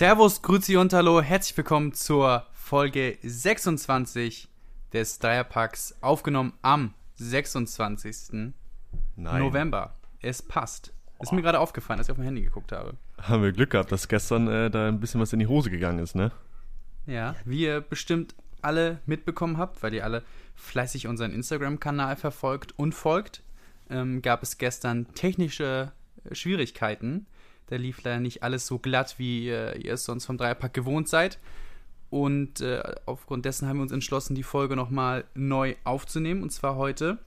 Servus, Grüezi und Hallo, herzlich willkommen zur Folge 26 des Dreierpacks, aufgenommen am 26. Nein. November. Es passt. Ist mir gerade aufgefallen, als ich auf mein Handy geguckt habe. Haben wir Glück gehabt, dass gestern äh, da ein bisschen was in die Hose gegangen ist, ne? Ja, wie ihr bestimmt alle mitbekommen habt, weil ihr alle fleißig unseren Instagram-Kanal verfolgt und folgt, ähm, gab es gestern technische Schwierigkeiten. Da lief leider nicht alles so glatt, wie äh, ihr es sonst vom Dreierpack gewohnt seid. Und äh, aufgrund dessen haben wir uns entschlossen, die Folge nochmal neu aufzunehmen. Und zwar heute.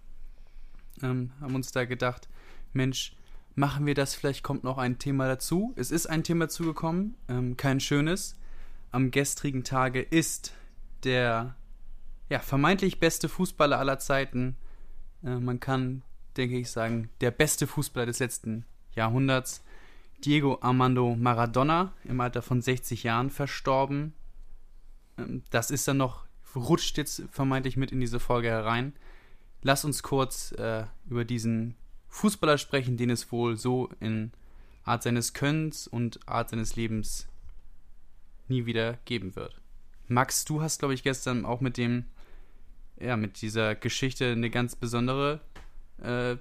Ähm, haben uns da gedacht, Mensch, machen wir das, vielleicht kommt noch ein Thema dazu. Es ist ein Thema zugekommen, ähm, kein schönes. Am gestrigen Tage ist der ja, vermeintlich beste Fußballer aller Zeiten. Äh, man kann, denke ich, sagen, der beste Fußballer des letzten Jahrhunderts. Diego Armando Maradona im Alter von 60 Jahren verstorben. Ähm, das ist dann noch, rutscht jetzt vermeintlich mit in diese Folge herein. Lass uns kurz äh, über diesen Fußballer sprechen, den es wohl so in Art seines Könnens und Art seines Lebens nie wieder geben wird. Max, du hast, glaube ich, gestern auch mit dem, ja, mit dieser Geschichte eine ganz besondere, äh,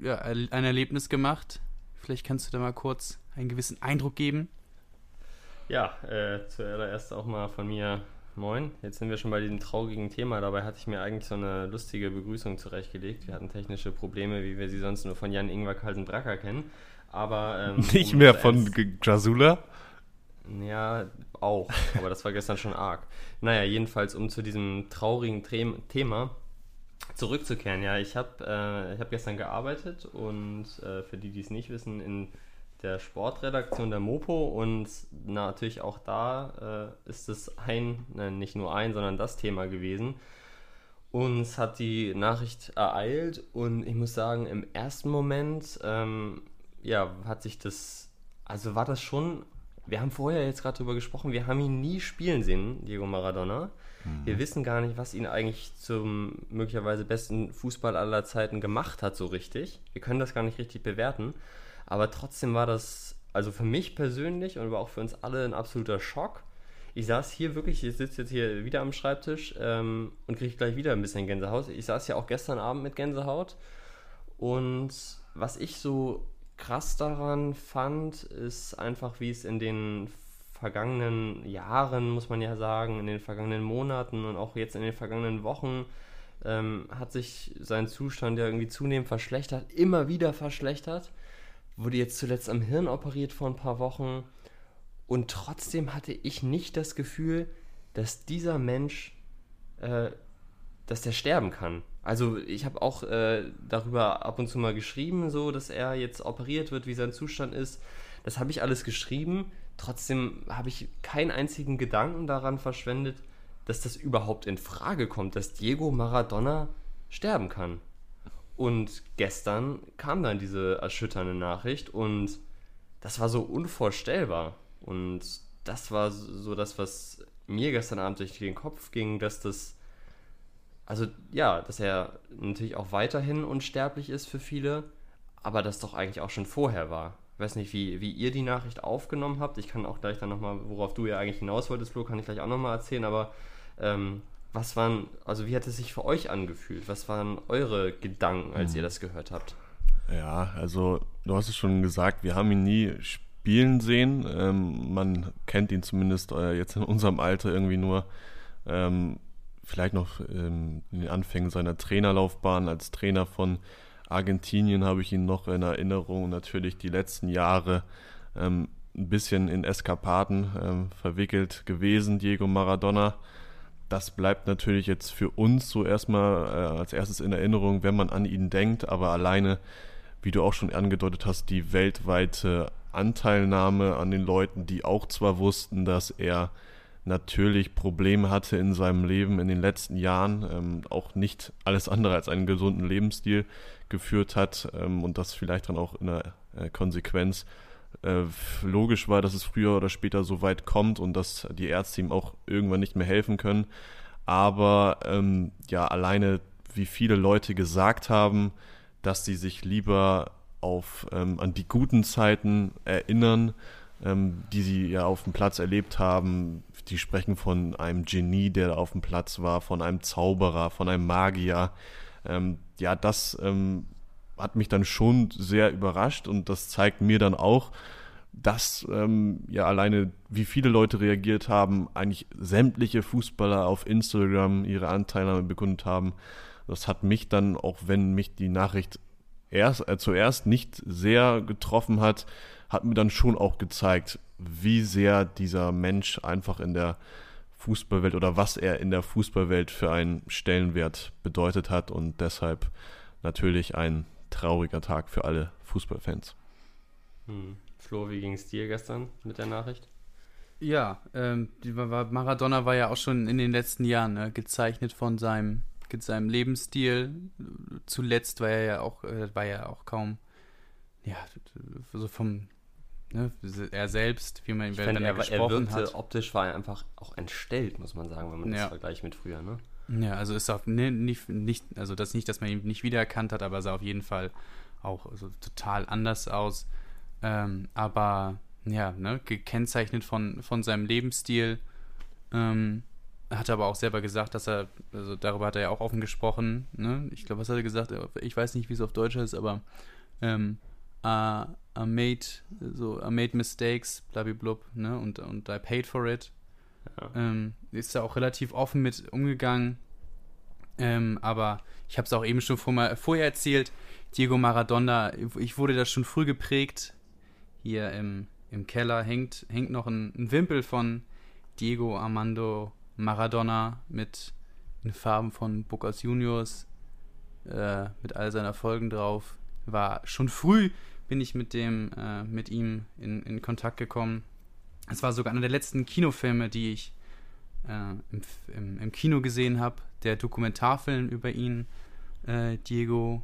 ja, ein Erlebnis gemacht. Vielleicht kannst du da mal kurz einen gewissen Eindruck geben. Ja, äh, zuallererst auch mal von mir Moin. Jetzt sind wir schon bei diesem traurigen Thema. Dabei hatte ich mir eigentlich so eine lustige Begrüßung zurechtgelegt. Wir hatten technische Probleme, wie wir sie sonst nur von Jan Ingwer Kaltenbracker kennen. Aber ähm, nicht um mehr von Jasula? Ja, auch. Aber das war gestern schon arg. Naja, jedenfalls, um zu diesem traurigen Thema zurückzukehren. Ja, ich habe äh, hab gestern gearbeitet und äh, für die, die es nicht wissen, in der Sportredaktion der Mopo und natürlich auch da äh, ist es ein, äh, nicht nur ein, sondern das Thema gewesen. Uns hat die Nachricht ereilt und ich muss sagen, im ersten Moment, ähm, ja, hat sich das, also war das schon, wir haben vorher jetzt gerade drüber gesprochen, wir haben ihn nie spielen sehen, Diego Maradona. Mhm. Wir wissen gar nicht, was ihn eigentlich zum möglicherweise besten Fußball aller Zeiten gemacht hat, so richtig. Wir können das gar nicht richtig bewerten. Aber trotzdem war das, also für mich persönlich und aber auch für uns alle ein absoluter Schock. Ich saß hier wirklich, ich sitze jetzt hier wieder am Schreibtisch ähm, und kriege gleich wieder ein bisschen Gänsehaut. Ich saß ja auch gestern Abend mit Gänsehaut. Und was ich so krass daran fand, ist einfach, wie es in den vergangenen Jahren, muss man ja sagen, in den vergangenen Monaten und auch jetzt in den vergangenen Wochen ähm, hat sich sein Zustand ja irgendwie zunehmend verschlechtert, immer wieder verschlechtert wurde jetzt zuletzt am Hirn operiert vor ein paar Wochen und trotzdem hatte ich nicht das Gefühl, dass dieser Mensch, äh, dass der sterben kann. Also ich habe auch äh, darüber ab und zu mal geschrieben, so dass er jetzt operiert wird, wie sein Zustand ist. Das habe ich alles geschrieben. Trotzdem habe ich keinen einzigen Gedanken daran verschwendet, dass das überhaupt in Frage kommt, dass Diego Maradona sterben kann. Und gestern kam dann diese erschütternde Nachricht und das war so unvorstellbar. Und das war so das, was mir gestern Abend durch den Kopf ging, dass das, also ja, dass er natürlich auch weiterhin unsterblich ist für viele, aber das doch eigentlich auch schon vorher war. Weiß nicht, wie, wie ihr die Nachricht aufgenommen habt. Ich kann auch gleich dann nochmal, worauf du ja eigentlich hinaus wolltest, Flo, kann ich gleich auch nochmal erzählen, aber ähm, was waren, also wie hat es sich für euch angefühlt? Was waren eure Gedanken, als mhm. ihr das gehört habt? Ja, also du hast es schon gesagt, wir haben ihn nie spielen sehen. Ähm, man kennt ihn zumindest äh, jetzt in unserem Alter irgendwie nur. Ähm, vielleicht noch ähm, in den Anfängen seiner Trainerlaufbahn als Trainer von Argentinien habe ich ihn noch in Erinnerung. Natürlich die letzten Jahre ähm, ein bisschen in Eskapaden ähm, verwickelt gewesen, Diego Maradona das bleibt natürlich jetzt für uns so erstmal äh, als erstes in Erinnerung, wenn man an ihn denkt, aber alleine, wie du auch schon angedeutet hast, die weltweite Anteilnahme an den Leuten, die auch zwar wussten, dass er natürlich Probleme hatte in seinem Leben in den letzten Jahren, ähm, auch nicht alles andere als einen gesunden Lebensstil geführt hat ähm, und das vielleicht dann auch in der äh, Konsequenz äh, logisch war, dass es früher oder später so weit kommt und dass die Ärzte ihm auch irgendwann nicht mehr helfen können. Aber ähm, ja, alleine wie viele Leute gesagt haben, dass sie sich lieber auf, ähm, an die guten Zeiten erinnern, ähm, die sie ja auf dem Platz erlebt haben. Die sprechen von einem Genie, der auf dem Platz war, von einem Zauberer, von einem Magier. Ähm, ja, das ähm, hat mich dann schon sehr überrascht und das zeigt mir dann auch, dass ähm, ja alleine wie viele Leute reagiert haben, eigentlich sämtliche Fußballer auf Instagram ihre Anteilnahme bekundet haben. Das hat mich dann, auch wenn mich die Nachricht erst, äh, zuerst nicht sehr getroffen hat, hat mir dann schon auch gezeigt, wie sehr dieser Mensch einfach in der Fußballwelt oder was er in der Fußballwelt für einen Stellenwert bedeutet hat und deshalb natürlich ein trauriger Tag für alle Fußballfans. Hm. Flo, wie ging es dir gestern mit der Nachricht? Ja, ähm, Maradona war ja auch schon in den letzten Jahren ne, gezeichnet von seinem, seinem Lebensstil. Zuletzt war er ja auch, äh, war ja auch kaum, ja, so vom, ne, er selbst, wie man ihn dann er, gesprochen er wirkte, hat. Optisch war er einfach auch entstellt, muss man sagen, wenn man ja. das vergleicht mit früher, ne? Ja, also ist auch ne, nicht, nicht, also das nicht, dass man ihn nicht wiedererkannt hat, aber sah auf jeden Fall auch also total anders aus. Ähm, aber ja, ne, gekennzeichnet von, von seinem Lebensstil. Ähm, hat aber auch selber gesagt, dass er, also darüber hat er ja auch offen gesprochen, ne? Ich glaube, was hat er gesagt? Ich weiß nicht, wie es auf Deutsch ist, aber ähm, uh, I made, so, I made mistakes, blablablub, ne? Und, und I paid for it. Ja. Ähm, ist da auch relativ offen mit umgegangen. Ähm, aber ich habe es auch eben schon vor, vorher erzählt, Diego Maradona, ich wurde da schon früh geprägt hier im, im Keller hängt, hängt noch ein, ein Wimpel von Diego Armando Maradona mit den Farben von Bocas Juniors, äh, mit all seiner Folgen drauf. War schon früh bin ich mit dem, äh, mit ihm in, in Kontakt gekommen. Es war sogar einer der letzten Kinofilme, die ich äh, im, im, im, Kino gesehen habe. Der Dokumentarfilm über ihn, äh, Diego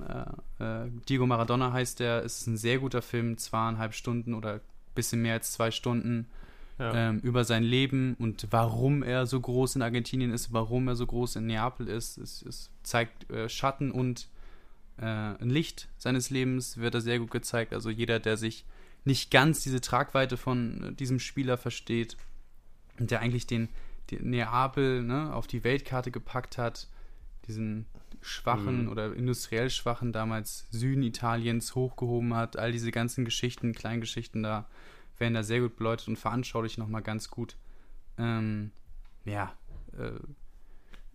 äh, äh, Diego Maradona heißt der, ist ein sehr guter Film, zweieinhalb Stunden oder ein bisschen mehr als zwei Stunden ja. ähm, über sein Leben und warum er so groß in Argentinien ist, warum er so groß in Neapel ist. Es, es zeigt äh, Schatten und äh, ein Licht seines Lebens, wird er sehr gut gezeigt. Also jeder, der sich nicht ganz diese Tragweite von äh, diesem Spieler versteht und der eigentlich den, den Neapel ne, auf die Weltkarte gepackt hat, diesen schwachen mhm. oder industriell schwachen damals Süden Italiens hochgehoben hat. All diese ganzen Geschichten, Kleingeschichten da werden da sehr gut beleuchtet und veranschaulich nochmal ganz gut. Ähm, ja, äh,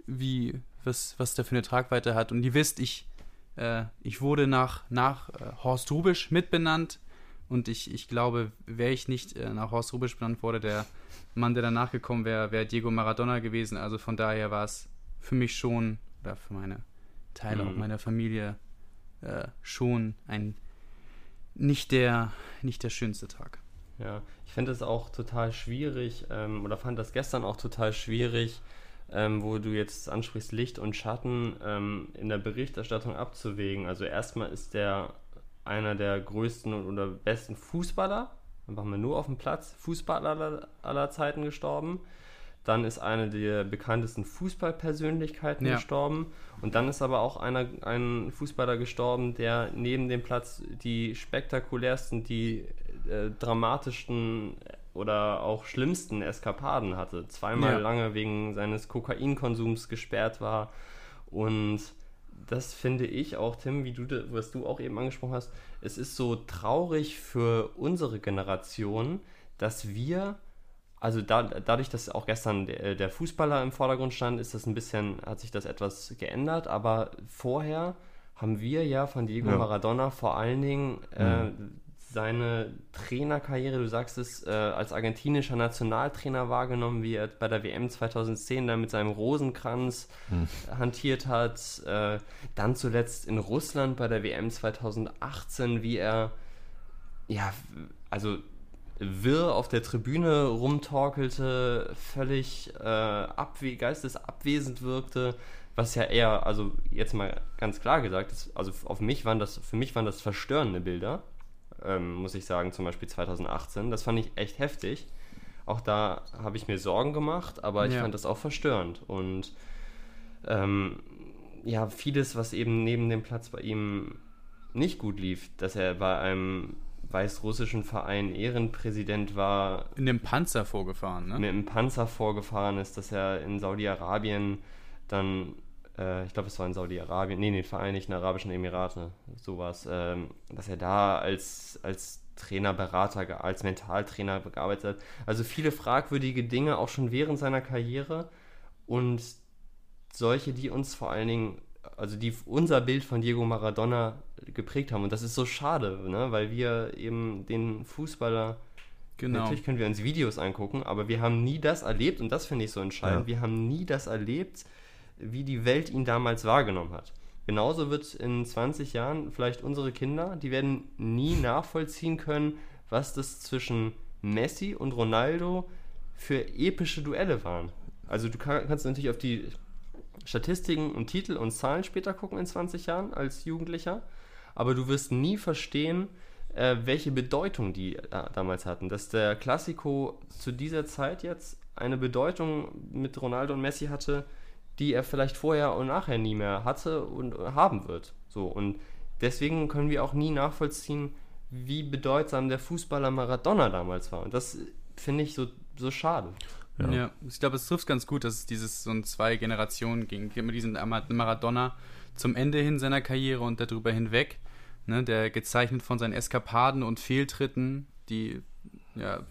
wie, was, was der für eine Tragweite hat. Und ihr wisst, ich, äh, ich wurde nach, nach äh, Horst Rubisch mitbenannt. Und ich, ich glaube, wäre ich nicht äh, nach Horst Rubisch benannt wurde, der Mann, der danach gekommen wäre, wäre Diego Maradona gewesen. Also von daher war es für mich schon, oder für meine Teile mhm. auch meiner Familie äh, schon ein nicht der, nicht der schönste Tag. Ja, ich finde es auch total schwierig, ähm, oder fand das gestern auch total schwierig, ähm, wo du jetzt ansprichst, Licht und Schatten ähm, in der Berichterstattung abzuwägen. Also erstmal ist der einer der größten oder besten Fußballer, einfach mal nur auf dem Platz, Fußballer aller, aller Zeiten gestorben. Dann ist eine der bekanntesten Fußballpersönlichkeiten ja. gestorben. Und dann ist aber auch einer, ein Fußballer gestorben, der neben dem Platz die spektakulärsten, die äh, dramatischsten oder auch schlimmsten Eskapaden hatte. Zweimal ja. lange wegen seines Kokainkonsums gesperrt war. Und das finde ich auch, Tim, wie du, was du auch eben angesprochen hast, es ist so traurig für unsere Generation, dass wir also da, dadurch, dass auch gestern der, der, Fußballer im Vordergrund stand, ist das ein bisschen, hat sich das etwas geändert. Aber vorher haben wir ja von Diego ja. Maradona vor allen Dingen äh, mhm. Seine Trainerkarriere, du sagst es, äh, als argentinischer Nationaltrainer wahrgenommen, wie er bei der WM 2010 dann mit seinem Rosenkranz mhm. hantiert hat. Äh, dann zuletzt in Russland bei der WM 2018, wie er ja, also wirr auf der Tribüne rumtorkelte, völlig äh, abwe geistesabwesend wirkte, was ja eher, also jetzt mal ganz klar gesagt, ist, also auf mich waren das, für mich waren das verstörende Bilder, ähm, muss ich sagen, zum Beispiel 2018. Das fand ich echt heftig. Auch da habe ich mir Sorgen gemacht, aber ich ja. fand das auch verstörend. Und ähm, ja, vieles, was eben neben dem Platz bei ihm nicht gut lief, dass er bei einem weißrussischen Verein Ehrenpräsident war. In dem Panzer vorgefahren, ne? Mit einem Panzer vorgefahren ist, dass er in Saudi-Arabien dann, äh, ich glaube, es war in Saudi-Arabien, nee, in den Vereinigten Arabischen Emirate, sowas, ähm, dass er da als, als Trainer, Berater, als Mentaltrainer gearbeitet hat. Also viele fragwürdige Dinge auch schon während seiner Karriere und solche, die uns vor allen Dingen, also die unser Bild von Diego Maradona geprägt haben. Und das ist so schade, ne? weil wir eben den Fußballer, genau. natürlich können wir uns Videos angucken, aber wir haben nie das erlebt, und das finde ich so entscheidend, ja. wir haben nie das erlebt, wie die Welt ihn damals wahrgenommen hat. Genauso wird in 20 Jahren vielleicht unsere Kinder, die werden nie nachvollziehen können, was das zwischen Messi und Ronaldo für epische Duelle waren. Also du kannst natürlich auf die Statistiken und Titel und Zahlen später gucken in 20 Jahren als Jugendlicher, aber du wirst nie verstehen, äh, welche Bedeutung die da, damals hatten. Dass der Klassiko zu dieser Zeit jetzt eine Bedeutung mit Ronaldo und Messi hatte, die er vielleicht vorher und nachher nie mehr hatte und haben wird. So und deswegen können wir auch nie nachvollziehen, wie bedeutsam der Fußballer Maradona damals war. Und das finde ich so, so schade. Ja. ja. ich glaube, es trifft ganz gut, dass es dieses so ein zwei Generationen ging. Immer diesen Maradona zum Ende hin seiner Karriere und darüber hinweg, ne, der gezeichnet von seinen Eskapaden und Fehltritten, die ja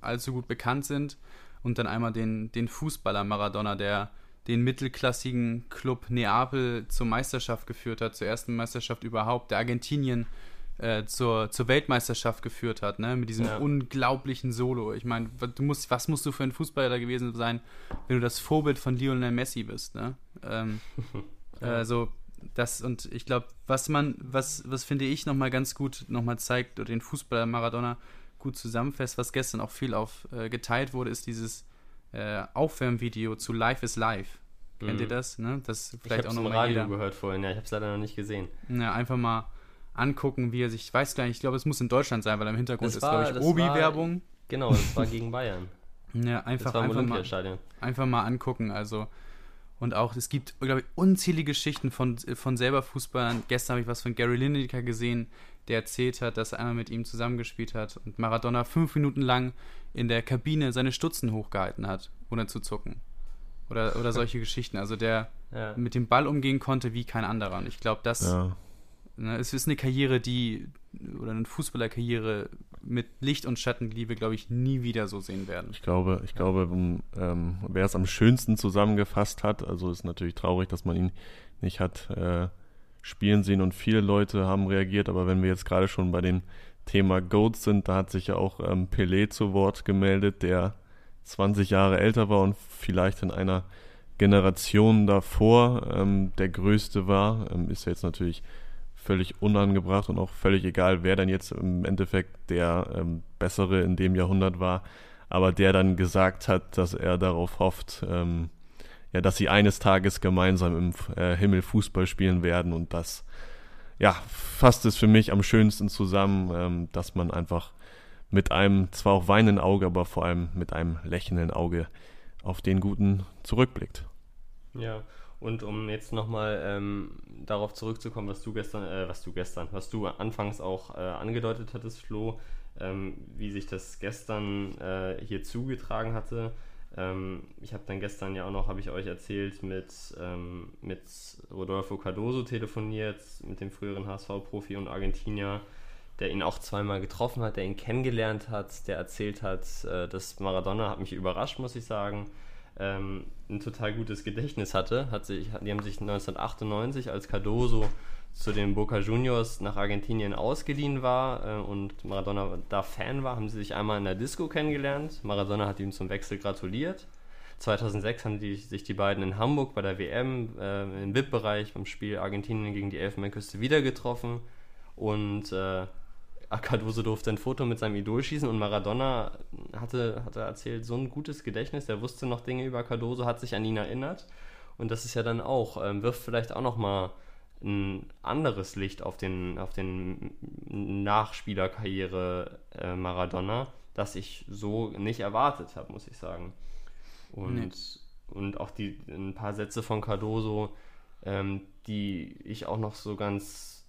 allzu gut bekannt sind, und dann einmal den, den Fußballer Maradona, der den mittelklassigen Club Neapel zur Meisterschaft geführt hat, zur ersten Meisterschaft überhaupt, der Argentinien äh, zur, zur Weltmeisterschaft geführt hat, ne? Mit diesem ja. unglaublichen Solo. Ich meine, du musst, was musst du für ein Fußballer gewesen sein, wenn du das Vorbild von Lionel Messi bist, ne? Ähm, ja. Also das und ich glaube, was man, was, was finde ich nochmal ganz gut nochmal zeigt oder den Fußballer Maradona gut zusammenfasst, was gestern auch viel auf äh, geteilt wurde, ist dieses äh, Aufwärmvideo zu Life is Life. Kennt mhm. ihr das? Ne? Das vielleicht ich auch noch mal Radio jeder. gehört vorhin, ja, ich habe es leider noch nicht gesehen. Ja, einfach mal angucken, wie er sich, ich weiß gar nicht, ich glaube, es muss in Deutschland sein, weil im Hintergrund das ist, glaube ich, Obi-Werbung. Genau, das war gegen Bayern. Ja, einfach, einfach, mal, einfach mal angucken, also und auch, es gibt, glaube ich, unzählige Geschichten von, von selber Fußballern. Gestern habe ich was von Gary Lineker gesehen, der erzählt hat, dass er einmal mit ihm zusammengespielt hat und Maradona fünf Minuten lang in der Kabine seine Stutzen hochgehalten hat, ohne zu zucken. Oder, oder solche Geschichten. Also der ja. mit dem Ball umgehen konnte wie kein anderer. Und ich glaube, das ja. Ne, es ist eine Karriere, die, oder eine Fußballerkarriere mit Licht und Schatten, die wir, glaube ich, nie wieder so sehen werden. Ich glaube, ich glaube, ähm, wer es am schönsten zusammengefasst hat, also ist natürlich traurig, dass man ihn nicht hat äh, spielen sehen und viele Leute haben reagiert, aber wenn wir jetzt gerade schon bei dem Thema Goats sind, da hat sich ja auch ähm, Pelé zu Wort gemeldet, der 20 Jahre älter war und vielleicht in einer Generation davor ähm, der größte war, ähm, ist jetzt natürlich völlig unangebracht und auch völlig egal, wer dann jetzt im Endeffekt der ähm, Bessere in dem Jahrhundert war, aber der dann gesagt hat, dass er darauf hofft, ähm, ja, dass sie eines Tages gemeinsam im äh, Himmel Fußball spielen werden und das, ja, fasst es für mich am schönsten zusammen, ähm, dass man einfach mit einem zwar auch weinenden Auge, aber vor allem mit einem lächelnden Auge auf den Guten zurückblickt. Ja, und um jetzt nochmal ähm, darauf zurückzukommen, was du gestern, äh, was du gestern, was du anfangs auch äh, angedeutet hattest, Flo, ähm, wie sich das gestern äh, hier zugetragen hatte. Ähm, ich habe dann gestern ja auch noch, habe ich euch erzählt, mit, ähm, mit Rodolfo Cardoso telefoniert, mit dem früheren HSV-Profi und Argentinier, der ihn auch zweimal getroffen hat, der ihn kennengelernt hat, der erzählt hat, äh, dass Maradona hat mich überrascht, muss ich sagen ähm, ein total gutes Gedächtnis hatte. Hat sich, die haben sich 1998, als Cardoso zu den Boca Juniors nach Argentinien ausgeliehen war äh, und Maradona da Fan war, haben sie sich einmal in der Disco kennengelernt. Maradona hat ihm zum Wechsel gratuliert. 2006 haben die, sich die beiden in Hamburg bei der WM äh, im VIP-Bereich beim Spiel Argentinien gegen die Elfenbeinküste wieder getroffen und äh, Cardoso durfte ein Foto mit seinem Idol schießen und Maradona hatte, hatte erzählt, so ein gutes Gedächtnis, der wusste noch Dinge über Cardoso, hat sich an ihn erinnert. Und das ist ja dann auch, ähm, wirft vielleicht auch nochmal ein anderes Licht auf den, auf den Nachspielerkarriere äh, Maradona, das ich so nicht erwartet habe, muss ich sagen. Und, nee. und auch die, ein paar Sätze von Cardoso, ähm, die ich auch noch so ganz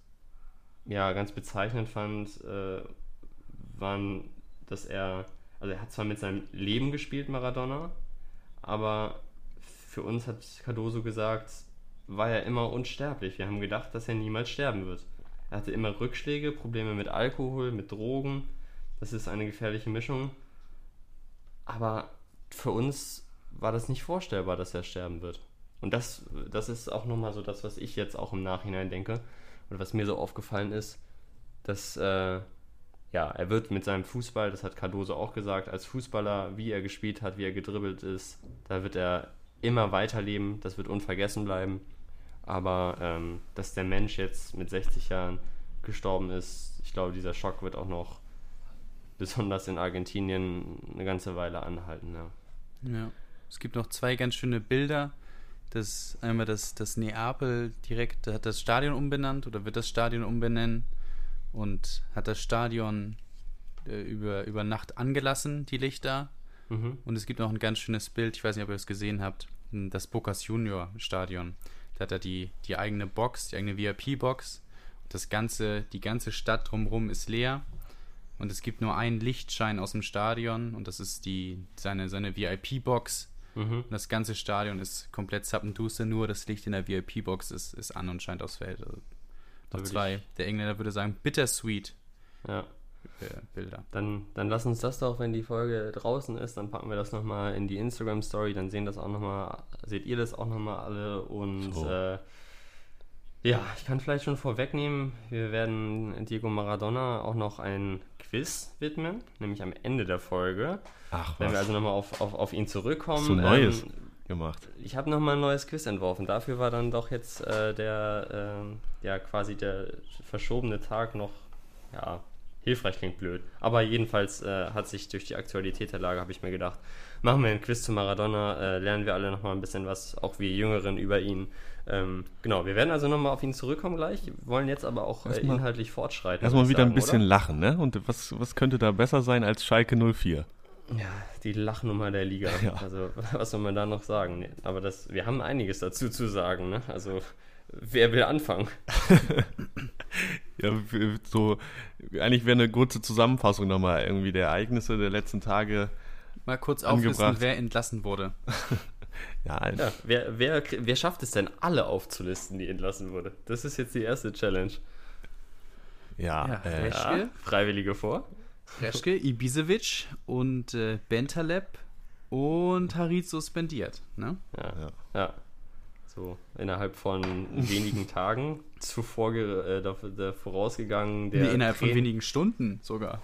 ja, ganz bezeichnend fand, äh, waren, dass er, also er hat zwar mit seinem Leben gespielt, Maradona, aber für uns hat Cardoso gesagt, war er immer unsterblich. Wir haben gedacht, dass er niemals sterben wird. Er hatte immer Rückschläge, Probleme mit Alkohol, mit Drogen. Das ist eine gefährliche Mischung. Aber für uns war das nicht vorstellbar, dass er sterben wird. Und das, das ist auch nochmal so das, was ich jetzt auch im Nachhinein denke und was mir so aufgefallen ist, dass äh, ja, er wird mit seinem Fußball, das hat Cardoso auch gesagt, als Fußballer, wie er gespielt hat, wie er gedribbelt ist, da wird er immer weiterleben, das wird unvergessen bleiben. Aber ähm, dass der Mensch jetzt mit 60 Jahren gestorben ist, ich glaube, dieser Schock wird auch noch besonders in Argentinien eine ganze Weile anhalten. Ja. ja. Es gibt noch zwei ganz schöne Bilder. Das einmal das, das Neapel direkt hat das Stadion umbenannt oder wird das Stadion umbenennen und hat das Stadion äh, über, über Nacht angelassen, die Lichter. Mhm. Und es gibt noch ein ganz schönes Bild, ich weiß nicht, ob ihr es gesehen habt, das Bocas Junior Stadion. Da hat er die, die eigene Box, die eigene VIP-Box. Das ganze, die ganze Stadt drumherum ist leer. Und es gibt nur einen Lichtschein aus dem Stadion und das ist die, seine, seine VIP-Box. Mhm. das ganze Stadion ist komplett zappenduster, nur das Licht in der VIP-Box ist, ist an und scheint aufs Feld. Also, noch zwei. Der Engländer würde sagen, bittersweet. Ja. Bilder. Dann, dann lass uns das doch, wenn die Folge draußen ist, dann packen wir das nochmal in die Instagram-Story, dann sehen das auch nochmal, seht ihr das auch nochmal alle und so. äh, ja, ich kann vielleicht schon vorwegnehmen, wir werden Diego Maradona auch noch ein Quiz widmen, nämlich am Ende der Folge. Ach, was? Wenn wir also nochmal auf, auf, auf ihn zurückkommen. So Neues ähm, gemacht. Ich habe nochmal ein neues Quiz entworfen. Dafür war dann doch jetzt äh, der, äh, ja, quasi der verschobene Tag noch, ja, hilfreich klingt blöd. Aber jedenfalls äh, hat sich durch die Aktualität der Lage, habe ich mir gedacht, machen wir ein Quiz zu Maradona, äh, lernen wir alle nochmal ein bisschen was, auch wir Jüngeren, über ihn. Ähm, genau, wir werden also nochmal auf ihn zurückkommen gleich, wollen jetzt aber auch äh, inhaltlich fortschreiten. Erstmal wieder sagen, ein bisschen oder? lachen, ne? Und was, was könnte da besser sein als Schalke 04? Ja, die Lachnummer der Liga. Ja. Also, was soll man da noch sagen? Nee, aber das, wir haben einiges dazu zu sagen, ne? Also, wer will anfangen? ja, so, eigentlich wäre eine kurze Zusammenfassung nochmal irgendwie der Ereignisse der letzten Tage. Mal kurz auflisten, wer entlassen wurde. ja, ja wer, wer, wer schafft es denn, alle aufzulisten, die entlassen wurde? Das ist jetzt die erste Challenge. Ja, ja, äh, ja Freiwillige vor. Reschke, Ibisevic und äh, Bentaleb und Harit suspendiert. Ne? Ja, ja. ja. So innerhalb von wenigen Tagen zuvor äh, der, vorausgegangen. Der nee, innerhalb Train von wenigen Stunden sogar.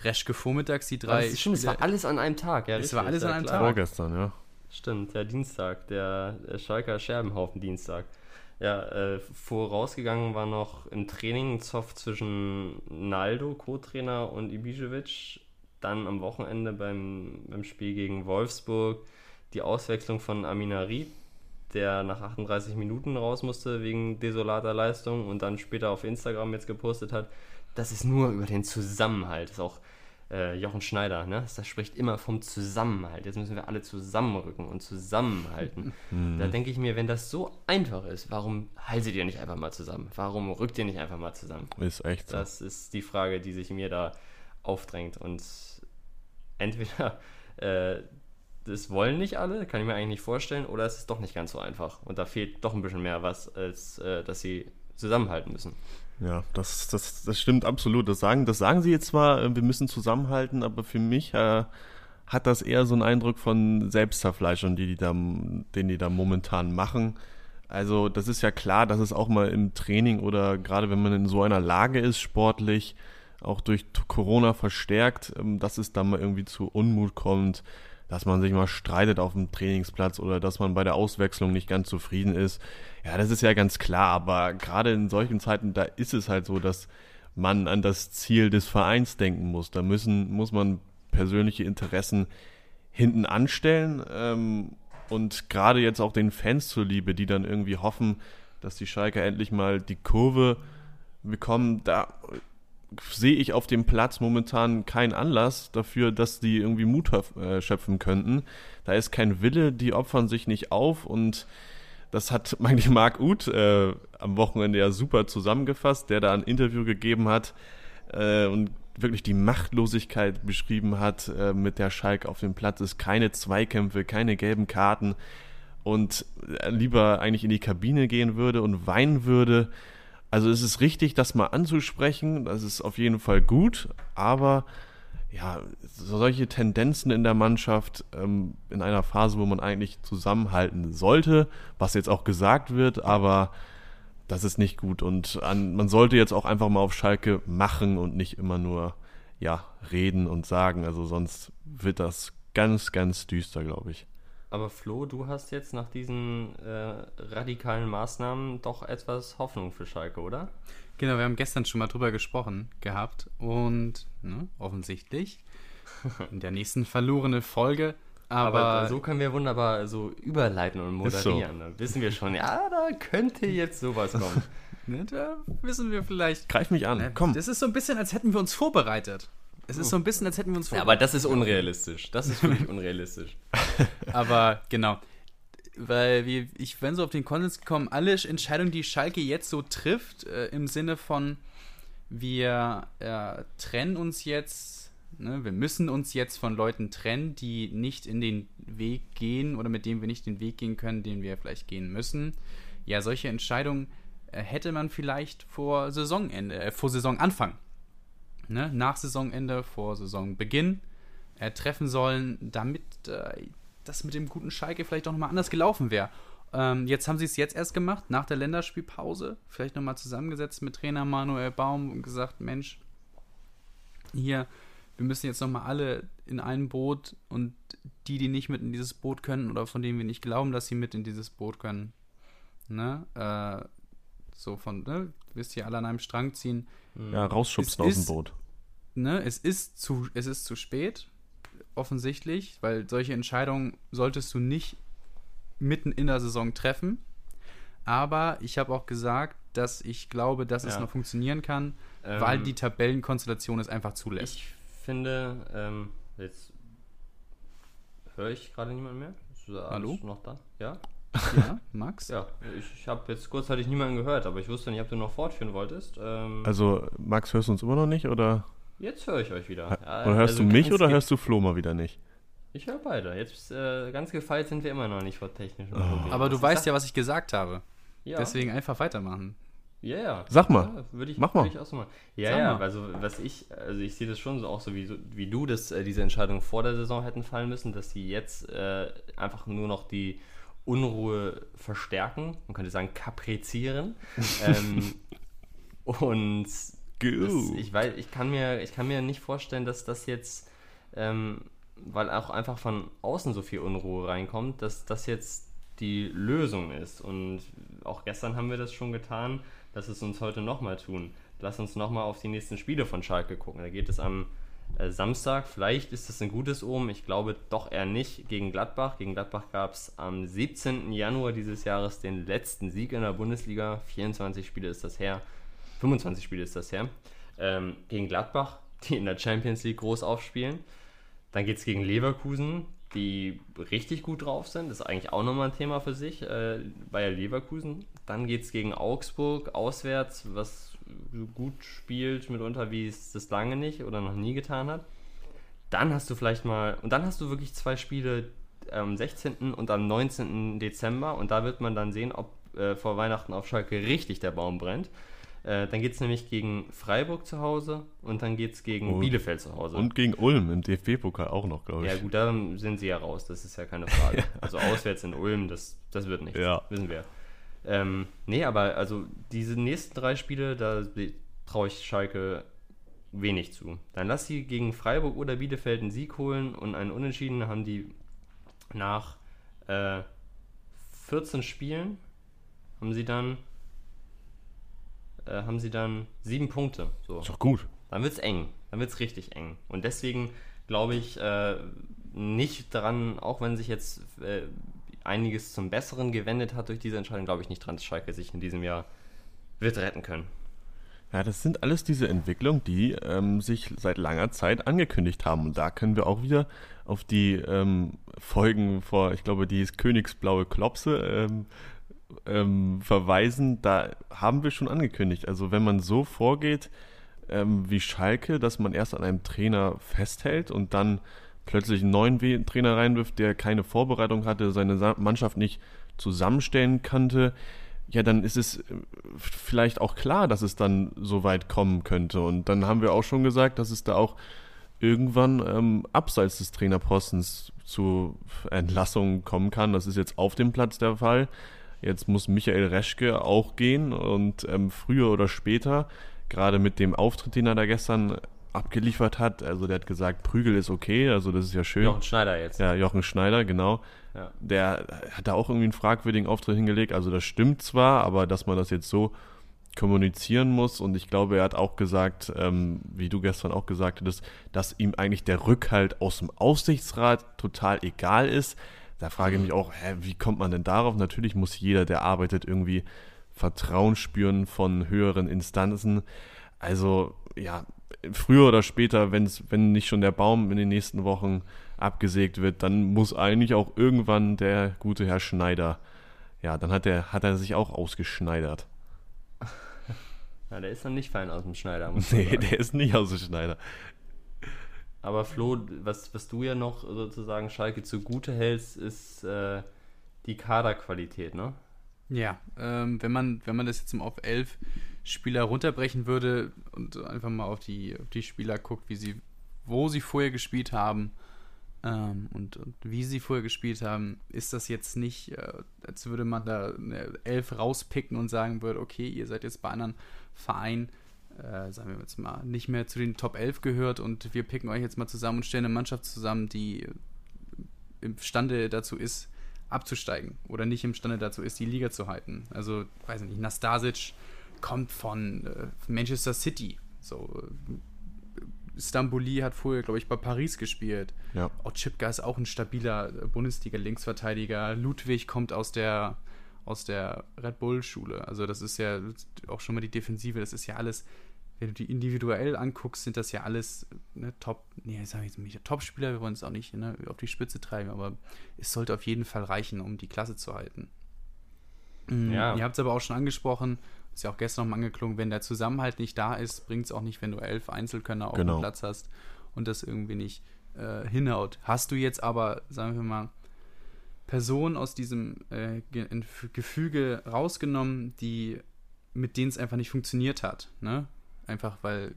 Reschke vormittags die drei. Das stimmt, es war alles an einem Tag. Ja, es war alles an einem klar. Tag. Vorgestern, ja. Stimmt, der Dienstag, der, der Schalker Scherbenhaufen Dienstag. Ja, äh, vorausgegangen war noch im Training ein Zoff zwischen Naldo, Co-Trainer, und Ibišević. Dann am Wochenende beim, beim Spiel gegen Wolfsburg die Auswechslung von Aminari, der nach 38 Minuten raus musste wegen desolater Leistung und dann später auf Instagram jetzt gepostet hat, das ist nur über den Zusammenhalt. Das ist auch äh, Jochen Schneider, ne? Das spricht immer vom Zusammenhalt. Jetzt müssen wir alle zusammenrücken und zusammenhalten. Mhm. Da denke ich mir, wenn das so einfach ist, warum haltet ihr nicht einfach mal zusammen? Warum rückt ihr nicht einfach mal zusammen? Ist echt so. Das ist die Frage, die sich mir da aufdrängt. Und entweder äh, das wollen nicht alle, kann ich mir eigentlich nicht vorstellen, oder es ist doch nicht ganz so einfach. Und da fehlt doch ein bisschen mehr was, als äh, dass sie zusammenhalten müssen. Ja, das, das, das stimmt absolut. Das sagen, das sagen sie jetzt zwar, äh, wir müssen zusammenhalten, aber für mich äh, hat das eher so einen Eindruck von Selbstzerfleischung, die die da, den die da momentan machen. Also das ist ja klar, dass es auch mal im Training oder gerade wenn man in so einer Lage ist, sportlich, auch durch Corona verstärkt, ähm, dass es da mal irgendwie zu Unmut kommt, dass man sich mal streitet auf dem Trainingsplatz oder dass man bei der Auswechslung nicht ganz zufrieden ist. Ja, das ist ja ganz klar, aber gerade in solchen Zeiten, da ist es halt so, dass man an das Ziel des Vereins denken muss. Da müssen, muss man persönliche Interessen hinten anstellen ähm, und gerade jetzt auch den Fans zuliebe, die dann irgendwie hoffen, dass die Schalke endlich mal die Kurve bekommen, da sehe ich auf dem Platz momentan keinen Anlass dafür, dass die irgendwie Mut äh, schöpfen könnten. Da ist kein Wille, die opfern sich nicht auf und das hat eigentlich Marc Uth äh, am Wochenende ja super zusammengefasst, der da ein Interview gegeben hat äh, und wirklich die Machtlosigkeit beschrieben hat, äh, mit der Schalke auf dem Platz ist. Keine Zweikämpfe, keine gelben Karten und lieber eigentlich in die Kabine gehen würde und weinen würde. Also es ist richtig, das mal anzusprechen, das ist auf jeden Fall gut, aber ja, solche Tendenzen in der Mannschaft ähm, in einer Phase, wo man eigentlich zusammenhalten sollte, was jetzt auch gesagt wird, aber das ist nicht gut. Und an, man sollte jetzt auch einfach mal auf Schalke machen und nicht immer nur ja reden und sagen, also sonst wird das ganz, ganz düster, glaube ich. Aber Flo, du hast jetzt nach diesen äh, radikalen Maßnahmen doch etwas Hoffnung für Schalke, oder? Genau, wir haben gestern schon mal drüber gesprochen gehabt und ne, offensichtlich in der nächsten verlorene Folge. Aber, aber, so können wir wunderbar so überleiten und moderieren. So. Da wissen wir schon, ja, da könnte jetzt sowas kommen. ne, da wissen wir vielleicht. Greif mich an, ne, komm. Das ist so ein bisschen, als hätten wir uns vorbereitet. Es ist so ein bisschen, als hätten wir uns vorbereitet. Ja, aber das ist unrealistisch. Das ist wirklich unrealistisch. aber genau. Weil wir, ich bin so auf den Konsens gekommen, alle Entscheidungen, die Schalke jetzt so trifft, äh, im Sinne von, wir äh, trennen uns jetzt, ne, wir müssen uns jetzt von Leuten trennen, die nicht in den Weg gehen oder mit denen wir nicht den Weg gehen können, den wir vielleicht gehen müssen. Ja, solche Entscheidungen äh, hätte man vielleicht vor Saisonende, äh, vor Saisonanfang ne, nach Saisonende, vor Saisonbeginn äh, treffen sollen, damit äh, das mit dem guten Schalke vielleicht auch nochmal anders gelaufen wäre. Ähm, jetzt haben sie es jetzt erst gemacht, nach der Länderspielpause, vielleicht nochmal zusammengesetzt mit Trainer Manuel Baum und gesagt, Mensch, hier, wir müssen jetzt nochmal alle in ein Boot und die, die nicht mit in dieses Boot können oder von denen wir nicht glauben, dass sie mit in dieses Boot können, ne, äh, so von, ne, wisst ihr, alle an einem Strang ziehen. Ja, rausschubsen aus dem Boot ne, es ist zu, es ist zu spät, offensichtlich, weil solche Entscheidungen solltest du nicht mitten in der Saison treffen. Aber ich habe auch gesagt, dass ich glaube, dass ja. es noch funktionieren kann, ähm, weil die Tabellenkonstellation es einfach zulässt. Ich finde, ähm, jetzt höre ich gerade niemand mehr. Ist Hallo? noch da? Ja? Ja, Max? Ja, ich, ich habe jetzt kurzzeitig niemanden gehört, aber ich wusste nicht, ob du noch fortführen wolltest. Ähm, also, Max, hörst du uns immer noch nicht, oder? Jetzt höre ich euch wieder. Ja, oder hörst also du mich oder hörst du Flo mal wieder nicht? Ich höre beide. Jetzt äh, ganz gefeilt sind wir immer noch nicht vor technischen Problemen. Oh. Aber du was weißt ja, was ich gesagt habe. Ja. Deswegen einfach weitermachen. Ja, ja. Sag mal. Ja, würde ich, Mach mal. Würd ich auch so machen. Ja, Sag ja, mal. also was ich, also ich sehe das schon so auch so wie, wie du, dass äh, diese Entscheidung vor der Saison hätten fallen müssen, dass sie jetzt äh, einfach nur noch die Unruhe verstärken, man könnte sagen kaprizieren. ähm, und das, ich, weiß, ich, kann mir, ich kann mir nicht vorstellen, dass das jetzt, ähm, weil auch einfach von außen so viel Unruhe reinkommt, dass das jetzt die Lösung ist. Und auch gestern haben wir das schon getan, lass es uns heute nochmal tun. Lass uns nochmal auf die nächsten Spiele von Schalke gucken. Da geht es am äh, Samstag. Vielleicht ist das ein gutes Omen. Ich glaube doch eher nicht gegen Gladbach. Gegen Gladbach gab es am 17. Januar dieses Jahres den letzten Sieg in der Bundesliga. 24 Spiele ist das her. 25 Spiele ist das her, ähm, gegen Gladbach, die in der Champions League groß aufspielen. Dann geht es gegen Leverkusen, die richtig gut drauf sind. Das ist eigentlich auch nochmal ein Thema für sich, äh, Bayer Leverkusen. Dann geht es gegen Augsburg auswärts, was gut spielt mitunter, wie es das lange nicht oder noch nie getan hat. Dann hast du vielleicht mal, und dann hast du wirklich zwei Spiele am 16. und am 19. Dezember und da wird man dann sehen, ob äh, vor Weihnachten auf Schalke richtig der Baum brennt. Äh, dann geht es nämlich gegen Freiburg zu Hause und dann geht es gegen und, Bielefeld zu Hause. Und gegen Ulm im DFB-Pokal auch noch, glaube ich. Ja, gut, da sind sie ja raus, das ist ja keine Frage. Also auswärts in Ulm, das, das wird nichts, ja. wissen wir. Ähm, nee, aber also diese nächsten drei Spiele, da traue ich Schalke wenig zu. Dann lass sie gegen Freiburg oder Bielefeld einen Sieg holen und einen Unentschieden haben die nach äh, 14 Spielen haben sie dann äh, haben sie dann sieben Punkte. So. Ist doch gut. Dann wird es eng. Dann wird es richtig eng. Und deswegen glaube ich äh, nicht daran, auch wenn sich jetzt äh, einiges zum Besseren gewendet hat durch diese Entscheidung, glaube ich nicht dran, dass Schalke sich in diesem Jahr wird retten können. Ja, das sind alles diese Entwicklungen, die ähm, sich seit langer Zeit angekündigt haben. Und da können wir auch wieder auf die ähm, Folgen vor, ich glaube, die ist Königsblaue Klopse ähm, ähm, verweisen, da haben wir schon angekündigt. Also wenn man so vorgeht, ähm, wie Schalke, dass man erst an einem Trainer festhält und dann plötzlich einen neuen Trainer reinwirft, der keine Vorbereitung hatte, seine Mannschaft nicht zusammenstellen konnte, ja, dann ist es äh, vielleicht auch klar, dass es dann so weit kommen könnte. Und dann haben wir auch schon gesagt, dass es da auch irgendwann ähm, abseits des Trainerpostens zu Entlassungen kommen kann. Das ist jetzt auf dem Platz der Fall. Jetzt muss Michael Reschke auch gehen und ähm, früher oder später, gerade mit dem Auftritt, den er da gestern abgeliefert hat, also der hat gesagt, Prügel ist okay, also das ist ja schön. Jochen Schneider jetzt. Ja, Jochen Schneider, genau. Ja. Der hat da auch irgendwie einen fragwürdigen Auftritt hingelegt, also das stimmt zwar, aber dass man das jetzt so kommunizieren muss. Und ich glaube, er hat auch gesagt, ähm, wie du gestern auch gesagt hattest, dass ihm eigentlich der Rückhalt aus dem Aufsichtsrat total egal ist. Da frage ich mich auch, hä, wie kommt man denn darauf? Natürlich muss jeder, der arbeitet, irgendwie Vertrauen spüren von höheren Instanzen. Also, ja, früher oder später, wenn's, wenn nicht schon der Baum in den nächsten Wochen abgesägt wird, dann muss eigentlich auch irgendwann der gute Herr Schneider, ja, dann hat er, hat er sich auch ausgeschneidert. Ja, der ist dann nicht fein aus dem Schneider. Muss nee, der ist nicht aus dem Schneider. Aber Flo, was, was du ja noch sozusagen Schalke zugute hältst, ist äh, die Kaderqualität, ne? Ja, ähm, wenn, man, wenn man das jetzt mal auf elf Spieler runterbrechen würde und einfach mal auf die, auf die Spieler guckt, wie sie, wo sie vorher gespielt haben ähm, und, und, wie sie vorher gespielt haben, ist das jetzt nicht, äh, als würde man da eine elf rauspicken und sagen würde, okay, ihr seid jetzt bei anderen Verein, äh, sagen wir jetzt mal, nicht mehr zu den Top 11 gehört und wir picken euch jetzt mal zusammen und stellen eine Mannschaft zusammen, die imstande dazu ist, abzusteigen oder nicht imstande dazu ist, die Liga zu halten. Also, weiß ich nicht, Nastasic kommt von äh, Manchester City. So, äh, Stamboli hat vorher, glaube ich, bei Paris gespielt. Ja. Otschipka ist auch ein stabiler Bundesliga-Linksverteidiger. Ludwig kommt aus der aus der Red Bull-Schule. Also das ist ja auch schon mal die Defensive, das ist ja alles, wenn du die individuell anguckst, sind das ja alles ne, Top, nee, sag ich jetzt nicht Top-Spieler, wir wollen es auch nicht ne, auf die Spitze treiben, aber es sollte auf jeden Fall reichen, um die Klasse zu halten. Mhm, ja. Ihr habt es aber auch schon angesprochen, ist ja auch gestern nochmal angeklungen, wenn der Zusammenhalt nicht da ist, bringt es auch nicht, wenn du elf Einzelkönner auf genau. dem Platz hast und das irgendwie nicht äh, hinhaut. Hast du jetzt aber, sagen wir mal, Personen aus diesem äh, Gefüge rausgenommen, die mit denen es einfach nicht funktioniert hat. Ne? Einfach weil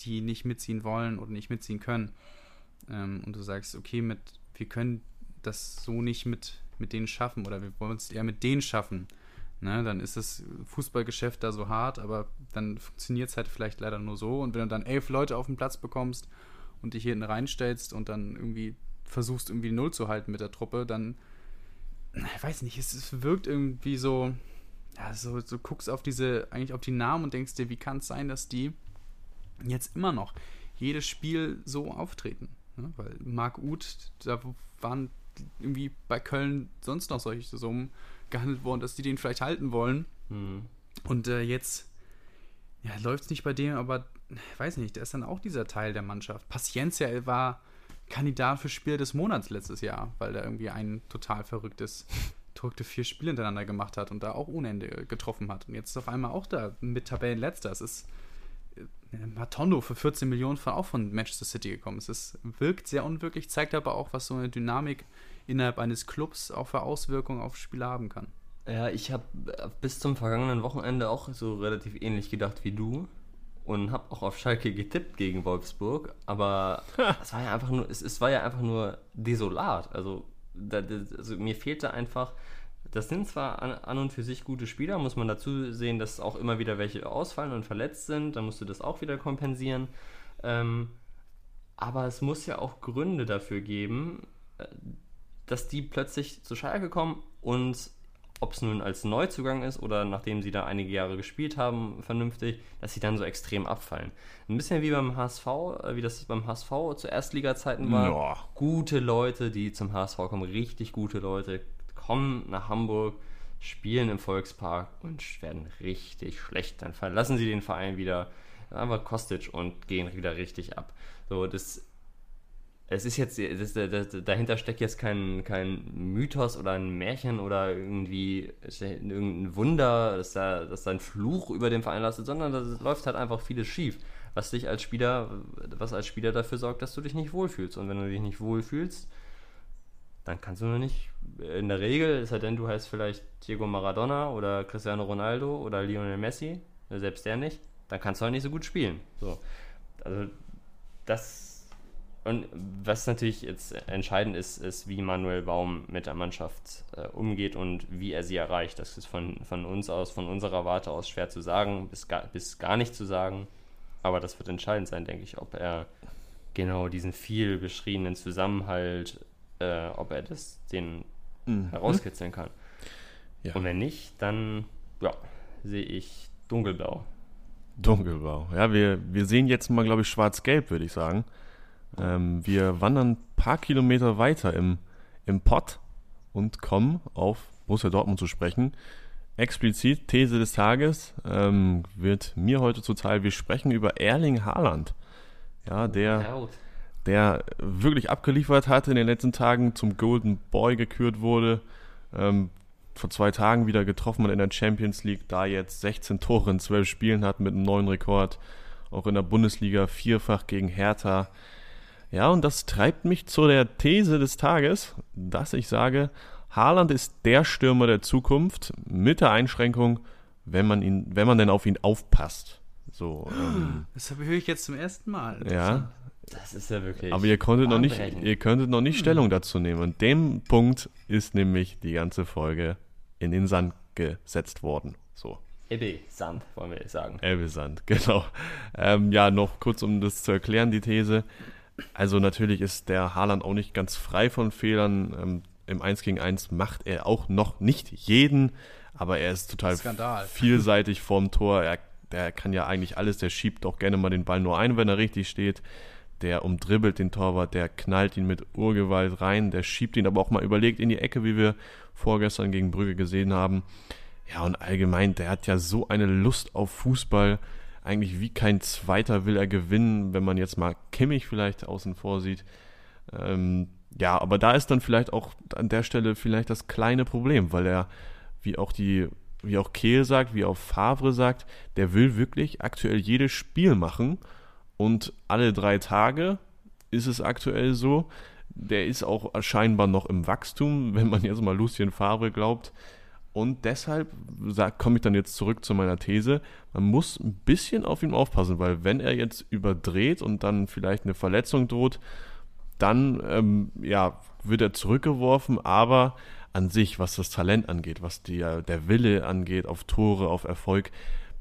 die nicht mitziehen wollen oder nicht mitziehen können. Ähm, und du sagst, okay, mit, wir können das so nicht mit, mit denen schaffen oder wir wollen es eher mit denen schaffen. Ne? Dann ist das Fußballgeschäft da so hart, aber dann funktioniert es halt vielleicht leider nur so. Und wenn du dann elf Leute auf den Platz bekommst und dich hier hinten reinstellst und dann irgendwie versuchst, irgendwie Null zu halten mit der Truppe, dann ich weiß nicht, es, es wirkt irgendwie so, ja, so, so guckst auf diese, eigentlich auf die Namen und denkst dir, wie kann es sein, dass die jetzt immer noch jedes Spiel so auftreten? Ne? Weil Marc Uth, da waren irgendwie bei Köln sonst noch solche Summen gehandelt worden, dass die den vielleicht halten wollen. Mhm. Und äh, jetzt ja, läuft es nicht bei dem, aber ich weiß nicht, der ist dann auch dieser Teil der Mannschaft. Paciencia war Kandidat für Spieler des Monats letztes Jahr, weil der irgendwie ein total verrücktes, verrückte vier Spiele hintereinander gemacht hat und da auch ohne Ende getroffen hat. Und jetzt ist auf einmal auch da mit Tabellenletzter. Es ist äh, Matondo für 14 Millionen von, auch von Manchester City gekommen. Es ist, wirkt sehr unwirklich, zeigt aber auch, was so eine Dynamik innerhalb eines Clubs auch für Auswirkungen auf Spieler haben kann. Ja, ich habe bis zum vergangenen Wochenende auch so relativ ähnlich gedacht wie du und habe auch auf Schalke getippt gegen Wolfsburg, aber es war ja einfach nur, es, es war ja einfach nur desolat. Also, da, also mir fehlte einfach, das sind zwar an, an, und für sich gute Spieler, muss man dazu sehen, dass auch immer wieder welche ausfallen und verletzt sind, dann musst du das auch wieder kompensieren. Ähm, aber es muss ja auch Gründe dafür geben, äh, dass die plötzlich zu Schalke kommen und ob es nun als Neuzugang ist oder nachdem sie da einige Jahre gespielt haben, vernünftig, dass sie dann so extrem abfallen. Ein bisschen wie beim HSV, äh, wie das beim HSV zu Erstliga-Zeiten war. Ja. Gute Leute, die zum HSV kommen, richtig gute Leute, kommen nach Hamburg, spielen im Volkspark und werden richtig schlecht. Dann verlassen sie den Verein wieder, einfach Kostic und gehen wieder richtig ab. So, das es ist jetzt, das, das, dahinter steckt jetzt kein, kein Mythos oder ein Märchen oder irgendwie irgendein Wunder, dass da, dass da ein Fluch über dem Verein lastet, sondern da läuft halt einfach vieles schief. was dich als Spieler, was als Spieler dafür sorgt, dass du dich nicht wohlfühlst. Und wenn du dich nicht wohlfühlst, dann kannst du nur nicht, in der Regel, es sei denn, du heißt vielleicht Diego Maradona oder Cristiano Ronaldo oder Lionel Messi, selbst der nicht, dann kannst du halt nicht so gut spielen. So. Also das und was natürlich jetzt entscheidend ist, ist, wie Manuel Baum mit der Mannschaft äh, umgeht und wie er sie erreicht. Das ist von, von uns aus, von unserer Warte aus schwer zu sagen, bis gar, bis gar nicht zu sagen. Aber das wird entscheidend sein, denke ich, ob er genau diesen viel beschriebenen Zusammenhalt, äh, ob er das den mhm. herauskitzeln kann. Ja. Und wenn nicht, dann ja, sehe ich dunkelblau. Dunkelblau. Ja, wir, wir sehen jetzt mal, glaube ich, schwarz-gelb, würde ich sagen. Ähm, wir wandern ein paar Kilometer weiter im, im Pott und kommen auf Borussia Dortmund zu sprechen. Explizit These des Tages ähm, wird mir heute zuteil. Wir sprechen über Erling Haaland. Ja, der, der wirklich abgeliefert hatte in den letzten Tagen, zum Golden Boy gekürt wurde. Ähm, vor zwei Tagen wieder getroffen hat in der Champions League, da jetzt 16 Tore in 12 Spielen hat mit einem neuen Rekord. Auch in der Bundesliga vierfach gegen Hertha. Ja, und das treibt mich zu der These des Tages, dass ich sage, Haaland ist der Stürmer der Zukunft mit der Einschränkung, wenn man ihn, wenn man denn auf ihn aufpasst. So, ähm, das höre ich jetzt zum ersten Mal. Ja. Das ist ja wirklich. Aber ihr konntet noch nicht, ihr könntet noch nicht Stellung dazu nehmen. Und dem Punkt ist nämlich die ganze Folge in den Sand gesetzt worden. So. Ebbe Sand, wollen wir sagen. Ebbe Sand, genau. Ähm, ja, noch kurz, um das zu erklären, die These. Also natürlich ist der Haaland auch nicht ganz frei von Fehlern. Ähm, Im 1 gegen 1 macht er auch noch nicht jeden, aber er ist total Skandal. vielseitig vorm Tor. Er, der kann ja eigentlich alles, der schiebt auch gerne mal den Ball nur ein, wenn er richtig steht. Der umdribbelt den Torwart, der knallt ihn mit Urgewalt rein, der schiebt ihn aber auch mal überlegt in die Ecke, wie wir vorgestern gegen Brügge gesehen haben. Ja, und allgemein, der hat ja so eine Lust auf Fußball eigentlich wie kein Zweiter will er gewinnen, wenn man jetzt mal Kimmich vielleicht außen vor sieht. Ähm, ja, aber da ist dann vielleicht auch an der Stelle vielleicht das kleine Problem, weil er, wie auch die, wie auch Kehl sagt, wie auch Favre sagt, der will wirklich aktuell jedes Spiel machen und alle drei Tage ist es aktuell so. Der ist auch scheinbar noch im Wachstum, wenn man jetzt mal Lucien Favre glaubt. Und deshalb komme ich dann jetzt zurück zu meiner These, man muss ein bisschen auf ihn aufpassen, weil wenn er jetzt überdreht und dann vielleicht eine Verletzung droht, dann ähm, ja, wird er zurückgeworfen, aber an sich, was das Talent angeht, was die, der Wille angeht, auf Tore, auf Erfolg,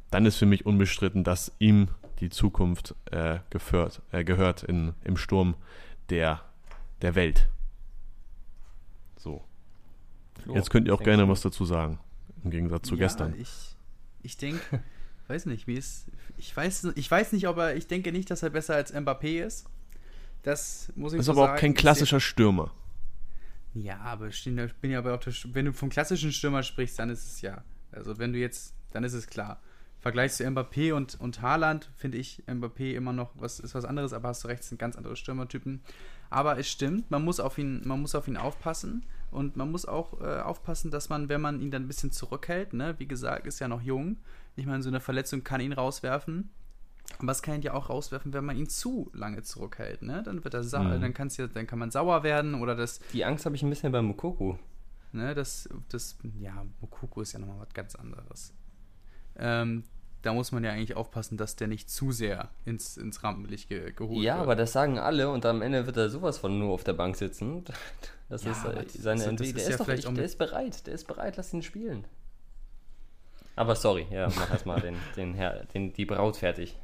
dann ist für mich unbestritten, dass ihm die Zukunft äh, geführt, äh, gehört in, im Sturm der, der Welt. Flo, Jetzt könnt ihr auch gerne was dazu sagen, im Gegensatz zu ja, gestern. Ich, ich denke, weiß nicht, wie es. Ich weiß, ich weiß nicht, ob er. Ich denke nicht, dass er besser als Mbappé ist. Das muss ich Ist so aber sagen. auch kein klassischer Stürmer. Ja, aber ich bin ja aber auch der, wenn du vom klassischen Stürmer sprichst, dann ist es ja. Also wenn du jetzt, dann ist es klar. Vergleich zu Mbappé und, und Haaland finde ich Mbappé immer noch was ist was anderes, aber hast du recht, sind ganz andere Stürmertypen. Aber es stimmt, man muss auf ihn, man muss auf ihn aufpassen. Und man muss auch äh, aufpassen, dass man, wenn man ihn dann ein bisschen zurückhält, ne, wie gesagt, ist ja noch jung. Ich meine, so eine Verletzung kann ihn rauswerfen. Aber es kann ihn ja auch rauswerfen, wenn man ihn zu lange zurückhält, ne? Dann wird er sauer, mhm. dann, kann's ja, dann kann man sauer werden oder das. Die Angst habe ich ein bisschen bei Mukoko. Ne, das, das, ja, Mukoko ist ja nochmal was ganz anderes. Ähm, da muss man ja eigentlich aufpassen, dass der nicht zu sehr ins, ins Rampenlicht ge geholt ja, wird. Ja, aber das sagen alle und am Ende wird er sowas von nur auf der Bank sitzen. Das ja, ist äh, seine Entwicklung. Der, ist, ja echt, der ist bereit, der ist bereit, lass ihn spielen. Aber sorry, ja, mach erstmal den, den, den, die Braut fertig.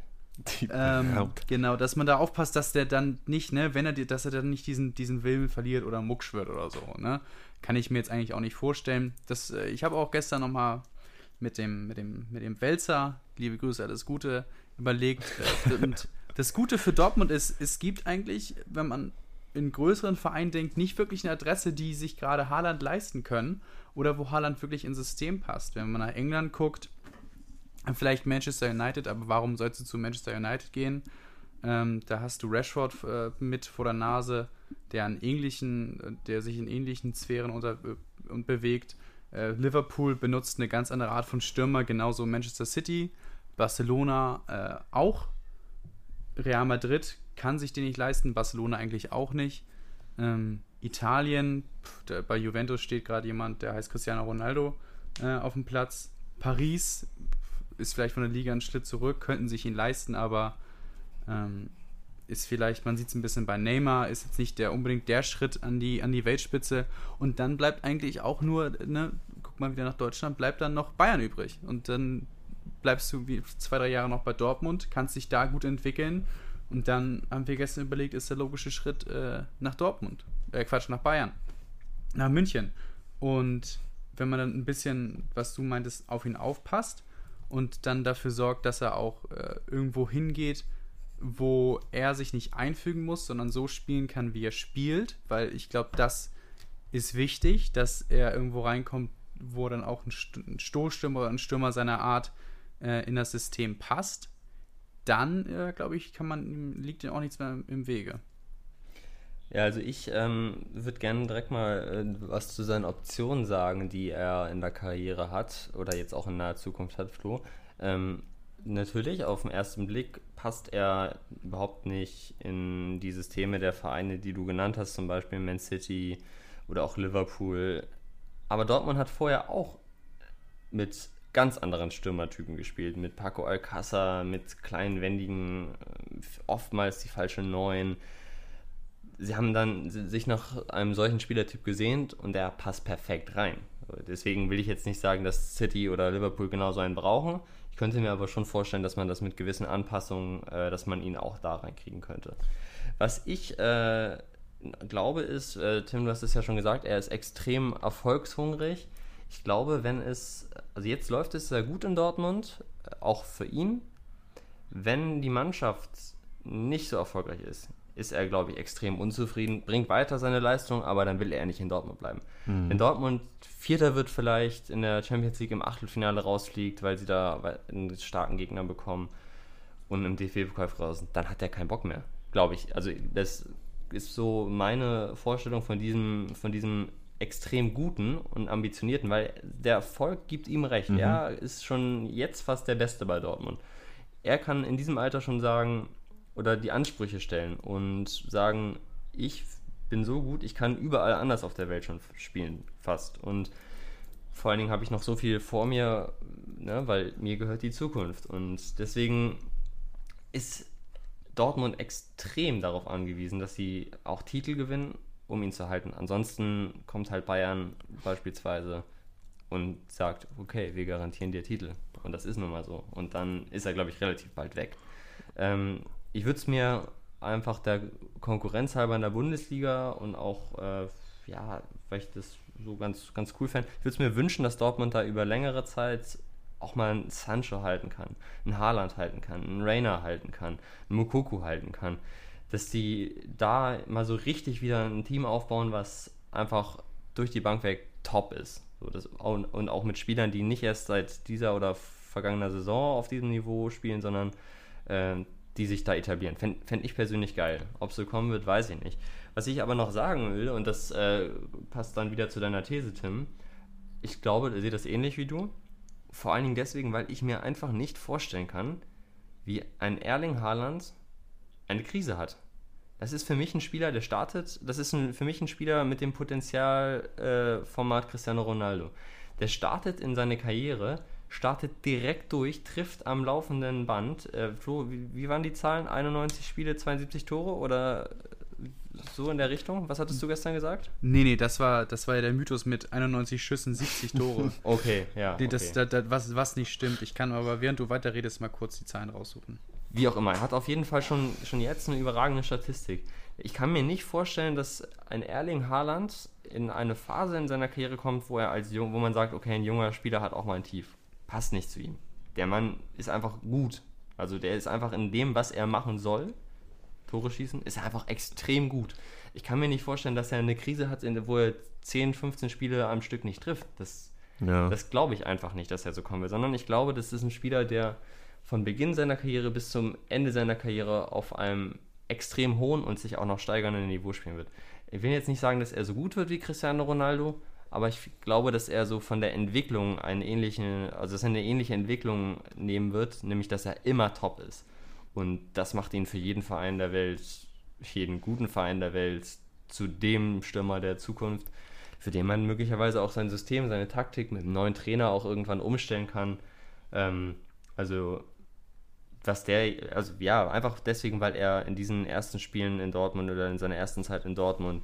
Ähm, genau, dass man da aufpasst, dass der dann nicht, ne, wenn er dass er dann nicht diesen, diesen Willen verliert oder mucksch wird oder so, ne? Kann ich mir jetzt eigentlich auch nicht vorstellen. Das, äh, ich habe auch gestern nochmal mit dem, mit dem, mit dem Wälzer, liebe Grüße, alles Gute, überlegt. Äh, und das Gute für Dortmund ist, es gibt eigentlich, wenn man in größeren Vereinen denkt, nicht wirklich eine Adresse, die sich gerade Haaland leisten können oder wo Haaland wirklich ins System passt. Wenn man nach England guckt, vielleicht Manchester United, aber warum sollst du zu Manchester United gehen? Ähm, da hast du Rashford äh, mit vor der Nase, der, an ähnlichen, der sich in ähnlichen Sphären unter, äh, bewegt. Äh, Liverpool benutzt eine ganz andere Art von Stürmer, genauso Manchester City, Barcelona äh, auch. Real Madrid kann sich den nicht leisten, Barcelona eigentlich auch nicht. Ähm, Italien, pff, der, bei Juventus steht gerade jemand, der heißt Cristiano Ronaldo äh, auf dem Platz. Paris ist vielleicht von der Liga einen Schritt zurück, könnten sich ihn leisten, aber ähm, ist vielleicht, man sieht es ein bisschen bei Neymar, ist jetzt nicht der unbedingt der Schritt an die, an die Weltspitze. Und dann bleibt eigentlich auch nur, ne, guck mal wieder nach Deutschland, bleibt dann noch Bayern übrig. Und dann bleibst du wie zwei, drei Jahre noch bei Dortmund, kannst dich da gut entwickeln. Und dann haben wir gestern überlegt, ist der logische Schritt äh, nach Dortmund. Äh, Quatsch, nach Bayern. Nach München. Und wenn man dann ein bisschen, was du meintest, auf ihn aufpasst und dann dafür sorgt, dass er auch äh, irgendwo hingeht, wo er sich nicht einfügen muss, sondern so spielen kann, wie er spielt, weil ich glaube, das ist wichtig, dass er irgendwo reinkommt, wo dann auch ein, St ein Stoßstürmer oder ein Stürmer seiner Art äh, in das System passt. Dann, äh, glaube ich, kann man, liegt ihm auch nichts mehr im Wege. Ja, also ich ähm, würde gerne direkt mal äh, was zu seinen Optionen sagen, die er in der Karriere hat oder jetzt auch in naher Zukunft hat, Flo. Ähm, natürlich, auf den ersten Blick passt er überhaupt nicht in die Systeme der Vereine, die du genannt hast, zum Beispiel Man City oder auch Liverpool. Aber Dortmund hat vorher auch mit ganz anderen Stürmertypen gespielt, mit Paco Alcázar, mit kleinen, wendigen, äh, oftmals die falsche Neun. Sie haben dann sich nach einem solchen Spielertyp gesehnt und der passt perfekt rein. Deswegen will ich jetzt nicht sagen, dass City oder Liverpool genauso einen brauchen könnte mir aber schon vorstellen, dass man das mit gewissen Anpassungen, äh, dass man ihn auch da reinkriegen könnte. Was ich äh, glaube ist, äh, Tim, du hast es ja schon gesagt, er ist extrem erfolgshungrig. Ich glaube, wenn es, also jetzt läuft es sehr gut in Dortmund, äh, auch für ihn. Wenn die Mannschaft nicht so erfolgreich ist, ist er, glaube ich, extrem unzufrieden, bringt weiter seine Leistung, aber dann will er nicht in Dortmund bleiben. Mhm. Wenn Dortmund Vierter wird vielleicht in der Champions League im Achtelfinale rausfliegt, weil sie da einen starken Gegner bekommen und im DFB-Pokal raus, dann hat er keinen Bock mehr, glaube ich. Also das ist so meine Vorstellung von diesem, von diesem extrem guten und ambitionierten, weil der Erfolg gibt ihm recht. Mhm. Er ist schon jetzt fast der Beste bei Dortmund. Er kann in diesem Alter schon sagen, oder die Ansprüche stellen und sagen, ich bin so gut, ich kann überall anders auf der Welt schon spielen, fast. Und vor allen Dingen habe ich noch so viel vor mir, ne, weil mir gehört die Zukunft. Und deswegen ist Dortmund extrem darauf angewiesen, dass sie auch Titel gewinnen, um ihn zu halten. Ansonsten kommt halt Bayern beispielsweise und sagt, okay, wir garantieren dir Titel. Und das ist nun mal so. Und dann ist er, glaube ich, relativ bald weg. Ähm, ich würde es mir einfach der Konkurrenz halber in der Bundesliga und auch, äh, ja, weil ich das so ganz, ganz cool fände, ich würde es mir wünschen, dass Dortmund da über längere Zeit auch mal einen Sancho halten kann, einen Haaland halten kann, einen Rainer halten kann, einen Mukoku halten kann. Dass die da mal so richtig wieder ein Team aufbauen, was einfach durch die Bank weg top ist. So, das, und auch mit Spielern, die nicht erst seit dieser oder vergangener Saison auf diesem Niveau spielen, sondern äh, die sich da etablieren. Fände fänd ich persönlich geil. Ob so kommen wird, weiß ich nicht. Was ich aber noch sagen will, und das äh, passt dann wieder zu deiner These, Tim, ich glaube, ihr seht das ähnlich wie du. Vor allen Dingen deswegen, weil ich mir einfach nicht vorstellen kann, wie ein Erling Haaland eine Krise hat. Das ist für mich ein Spieler, der startet. Das ist ein, für mich ein Spieler mit dem Potenzialformat äh, Cristiano Ronaldo. Der startet in seine Karriere startet direkt durch, trifft am laufenden Band. Äh, Flo, wie, wie, waren die Zahlen? 91 Spiele, 72 Tore oder so in der Richtung? Was hattest du gestern gesagt? Nee, nee, das war, das war ja der Mythos mit 91 Schüssen, 70 Tore. okay, ja. Nee, das, okay. Das, das, was, was nicht stimmt. Ich kann aber, während du weiterredest, mal kurz die Zahlen raussuchen. Wie auch immer, er hat auf jeden Fall schon, schon jetzt eine überragende Statistik. Ich kann mir nicht vorstellen, dass ein Erling Haaland in eine Phase in seiner Karriere kommt, wo er als jung, wo man sagt, okay, ein junger Spieler hat auch mal ein Tief passt nicht zu ihm. Der Mann ist einfach gut. Also der ist einfach in dem, was er machen soll, Tore schießen, ist er einfach extrem gut. Ich kann mir nicht vorstellen, dass er eine Krise hat, wo er 10, 15 Spiele am Stück nicht trifft. Das, ja. das glaube ich einfach nicht, dass er so kommen will, sondern ich glaube, das ist ein Spieler, der von Beginn seiner Karriere bis zum Ende seiner Karriere auf einem extrem hohen und sich auch noch steigernden Niveau spielen wird. Ich will jetzt nicht sagen, dass er so gut wird wie Cristiano Ronaldo, aber ich glaube, dass er so von der Entwicklung einen ähnlichen, also dass er eine ähnliche Entwicklung nehmen wird, nämlich dass er immer top ist. Und das macht ihn für jeden Verein der Welt, jeden guten Verein der Welt zu dem Stürmer der Zukunft, für den man möglicherweise auch sein System, seine Taktik mit einem neuen Trainer auch irgendwann umstellen kann. Ähm, also was der, also ja, einfach deswegen, weil er in diesen ersten Spielen in Dortmund oder in seiner ersten Zeit in Dortmund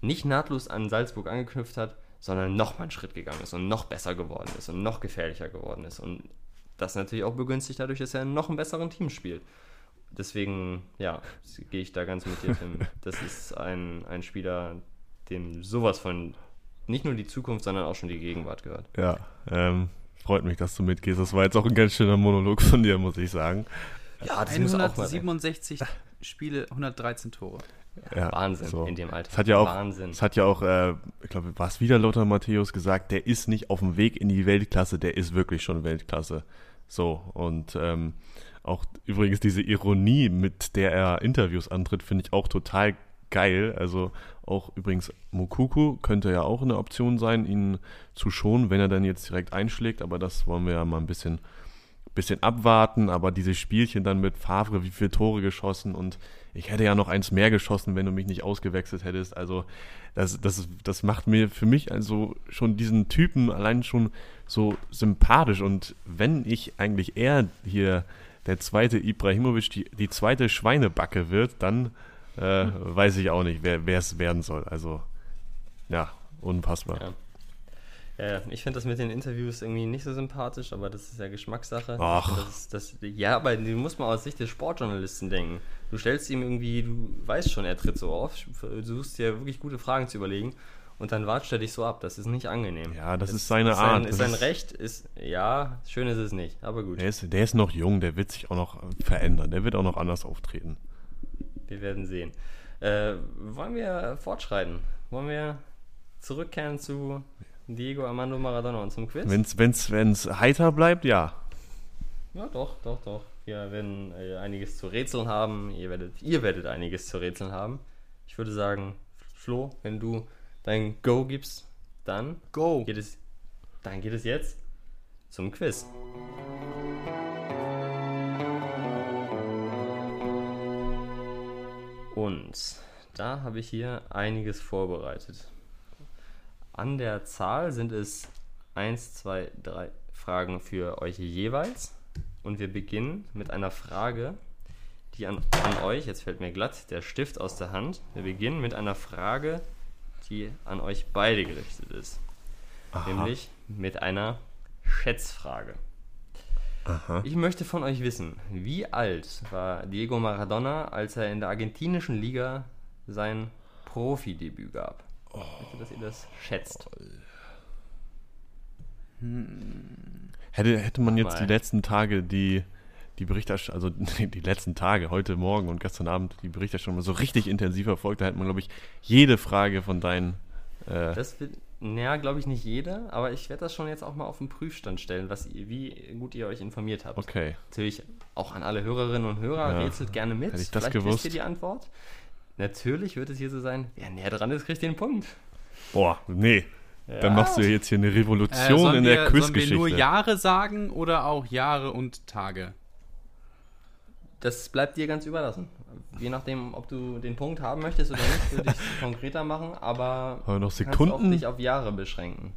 nicht nahtlos an Salzburg angeknüpft hat, sondern noch mal einen Schritt gegangen ist und noch besser geworden ist und noch gefährlicher geworden ist. Und das natürlich auch begünstigt dadurch, dass er in noch einem besseren Team spielt. Deswegen, ja, gehe ich da ganz mit dir, Tim. Das ist ein, ein Spieler, dem sowas von nicht nur die Zukunft, sondern auch schon die Gegenwart gehört. Ja, ähm, freut mich, dass du mitgehst. Das war jetzt auch ein ganz schöner Monolog von dir, muss ich sagen. Ja, das 167 Spiele, 113 Tore. Ja, Wahnsinn so. in dem Alter. Es hat ja auch, Wahnsinn. Es hat ja auch, äh, ich glaube, war es wieder Lothar Matthäus gesagt, der ist nicht auf dem Weg in die Weltklasse, der ist wirklich schon Weltklasse. So, und ähm, auch übrigens diese Ironie, mit der er Interviews antritt, finde ich auch total geil. Also auch übrigens Mukuku könnte ja auch eine Option sein, ihn zu schonen, wenn er dann jetzt direkt einschlägt, aber das wollen wir ja mal ein bisschen, bisschen abwarten. Aber diese Spielchen dann mit Favre, wie viele Tore geschossen und ich hätte ja noch eins mehr geschossen, wenn du mich nicht ausgewechselt hättest. Also das, das, das macht mir für mich also schon diesen Typen allein schon so sympathisch. Und wenn ich eigentlich eher hier der zweite Ibrahimovic, die, die zweite Schweinebacke wird, dann äh, weiß ich auch nicht, wer es werden soll. Also, ja, unpassbar. Ja. Ja, ich finde das mit den Interviews irgendwie nicht so sympathisch, aber das ist ja Geschmackssache. Ach. Das, das, ja, aber du musst mal aus Sicht des Sportjournalisten denken. Du stellst ihm irgendwie, du weißt schon, er tritt so auf, du suchst dir wirklich gute Fragen zu überlegen und dann watscht er dich so ab. Das ist nicht angenehm. Ja, das, das ist seine ist Art. Sein, ist sein Recht, ist, ja, schön ist es nicht, aber gut. Der ist, der ist noch jung, der wird sich auch noch verändern, der wird auch noch anders auftreten. Wir werden sehen. Äh, wollen wir fortschreiten? Wollen wir zurückkehren zu Diego Armando Maradona und zum Quiz? Wenn's, wenn's, wenn's heiter bleibt, ja. Ja, doch, doch, doch. Wir werden äh, einiges zu rätseln haben. Ihr werdet, ihr werdet einiges zu rätseln haben. Ich würde sagen, Flo, wenn du dein Go gibst, dann Go. Geht es, dann geht es jetzt zum Quiz. Und da habe ich hier einiges vorbereitet. An der Zahl sind es 1, 2, 3 Fragen für euch jeweils. Und wir beginnen mit einer Frage, die an, an euch, jetzt fällt mir glatt der Stift aus der Hand. Wir beginnen mit einer Frage, die an euch beide gerichtet ist. Aha. Nämlich mit einer Schätzfrage. Aha. Ich möchte von euch wissen, wie alt war Diego Maradona, als er in der argentinischen Liga sein Profidebüt gab? Oh. Ich möchte, dass ihr das schätzt. Hm. Hätte, hätte man jetzt die letzten Tage die, die Berichterstattung, also die letzten Tage, heute Morgen und gestern Abend die Berichterstattung mal so richtig intensiv verfolgt, da hätte man, glaube ich, jede Frage von deinen. Äh, das wird, naja, glaube ich nicht jede, aber ich werde das schon jetzt auch mal auf den Prüfstand stellen, was wie gut ihr euch informiert habt. Okay. Natürlich auch an alle Hörerinnen und Hörer, ja. rätselt gerne mit. Hätte ich das Vielleicht gewusst. wisst ihr die Antwort. Natürlich wird es hier so sein, wer näher dran ist, kriegt den Punkt. Boah, nee. Ja. Dann machst du jetzt hier eine Revolution äh, in der Quizgeschichte. Sollen wir nur Jahre sagen oder auch Jahre und Tage? Das bleibt dir ganz überlassen je nachdem, ob du den Punkt haben möchtest oder nicht, würde ich es konkreter machen, aber, aber noch Sekunden? kannst auch dich auf Jahre beschränken.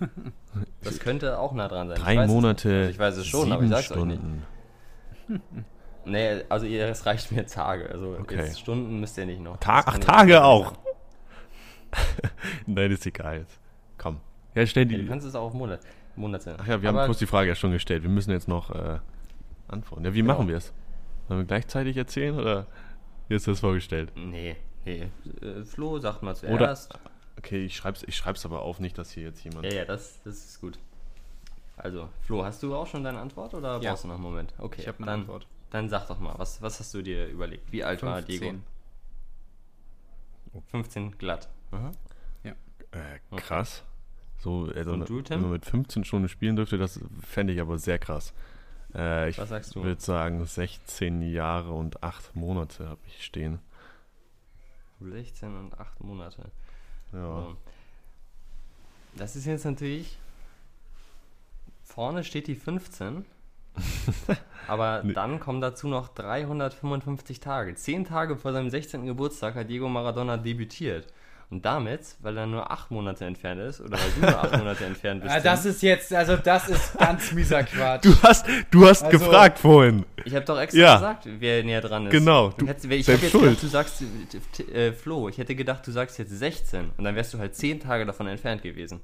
Das könnte auch nah dran sein. Drei ich Monate. Also ich weiß es schon, aber ich sag's Stunden. euch nicht. Nee, also es reicht mir Tage. Also okay. jetzt Stunden müsst ihr nicht noch. Ta ach, Tage auch. Nein, ist egal jetzt. Komm. Ja, stell die. Ja, du kannst es auch auf Monat, Monate. Ach ja, wir aber haben kurz die Frage ja schon gestellt. Wir müssen jetzt noch äh, antworten. Ja, wie genau. machen wir es? Sollen wir gleichzeitig erzählen oder wie ist das vorgestellt? Nee, nee. Äh, Flo, sagt mal zuerst. Oder, okay, ich schreib's, ich schreib's aber auf, nicht, dass hier jetzt jemand. Ja, ja, das, das ist gut. Also, Flo, hast du auch schon deine Antwort oder ja. brauchst du noch einen Moment? Okay, ich habe meine dann, Antwort. Dann sag doch mal, was, was hast du dir überlegt? Wie alt 15. war Diego? 15 glatt. Mhm. Ja. Äh, krass. So, also, du, wenn man mit 15 schon spielen dürfte, das fände ich aber sehr krass. Äh, ich würde sagen 16 Jahre und 8 Monate habe ich stehen. 16 und 8 Monate. Ja. Das ist jetzt natürlich. Vorne steht die 15. Aber Nee. dann kommen dazu noch 355 Tage. Zehn Tage vor seinem 16. Geburtstag hat Diego Maradona debütiert. Und damit, weil er nur acht Monate entfernt ist, oder weil du nur acht Monate entfernt bist, Ah, das ist jetzt, also das ist ganz mieser Quatsch. Du hast, du hast Also- gefragt vorhin. Ich habe doch extra Ja. gesagt, wer näher dran ist. Genau, Du hättest, ich habe jetzt schuld. gedacht, du sagst, äh, Flo, ich hätte gedacht, du sagst jetzt 16 und dann wärst du halt 10 Tage davon entfernt gewesen.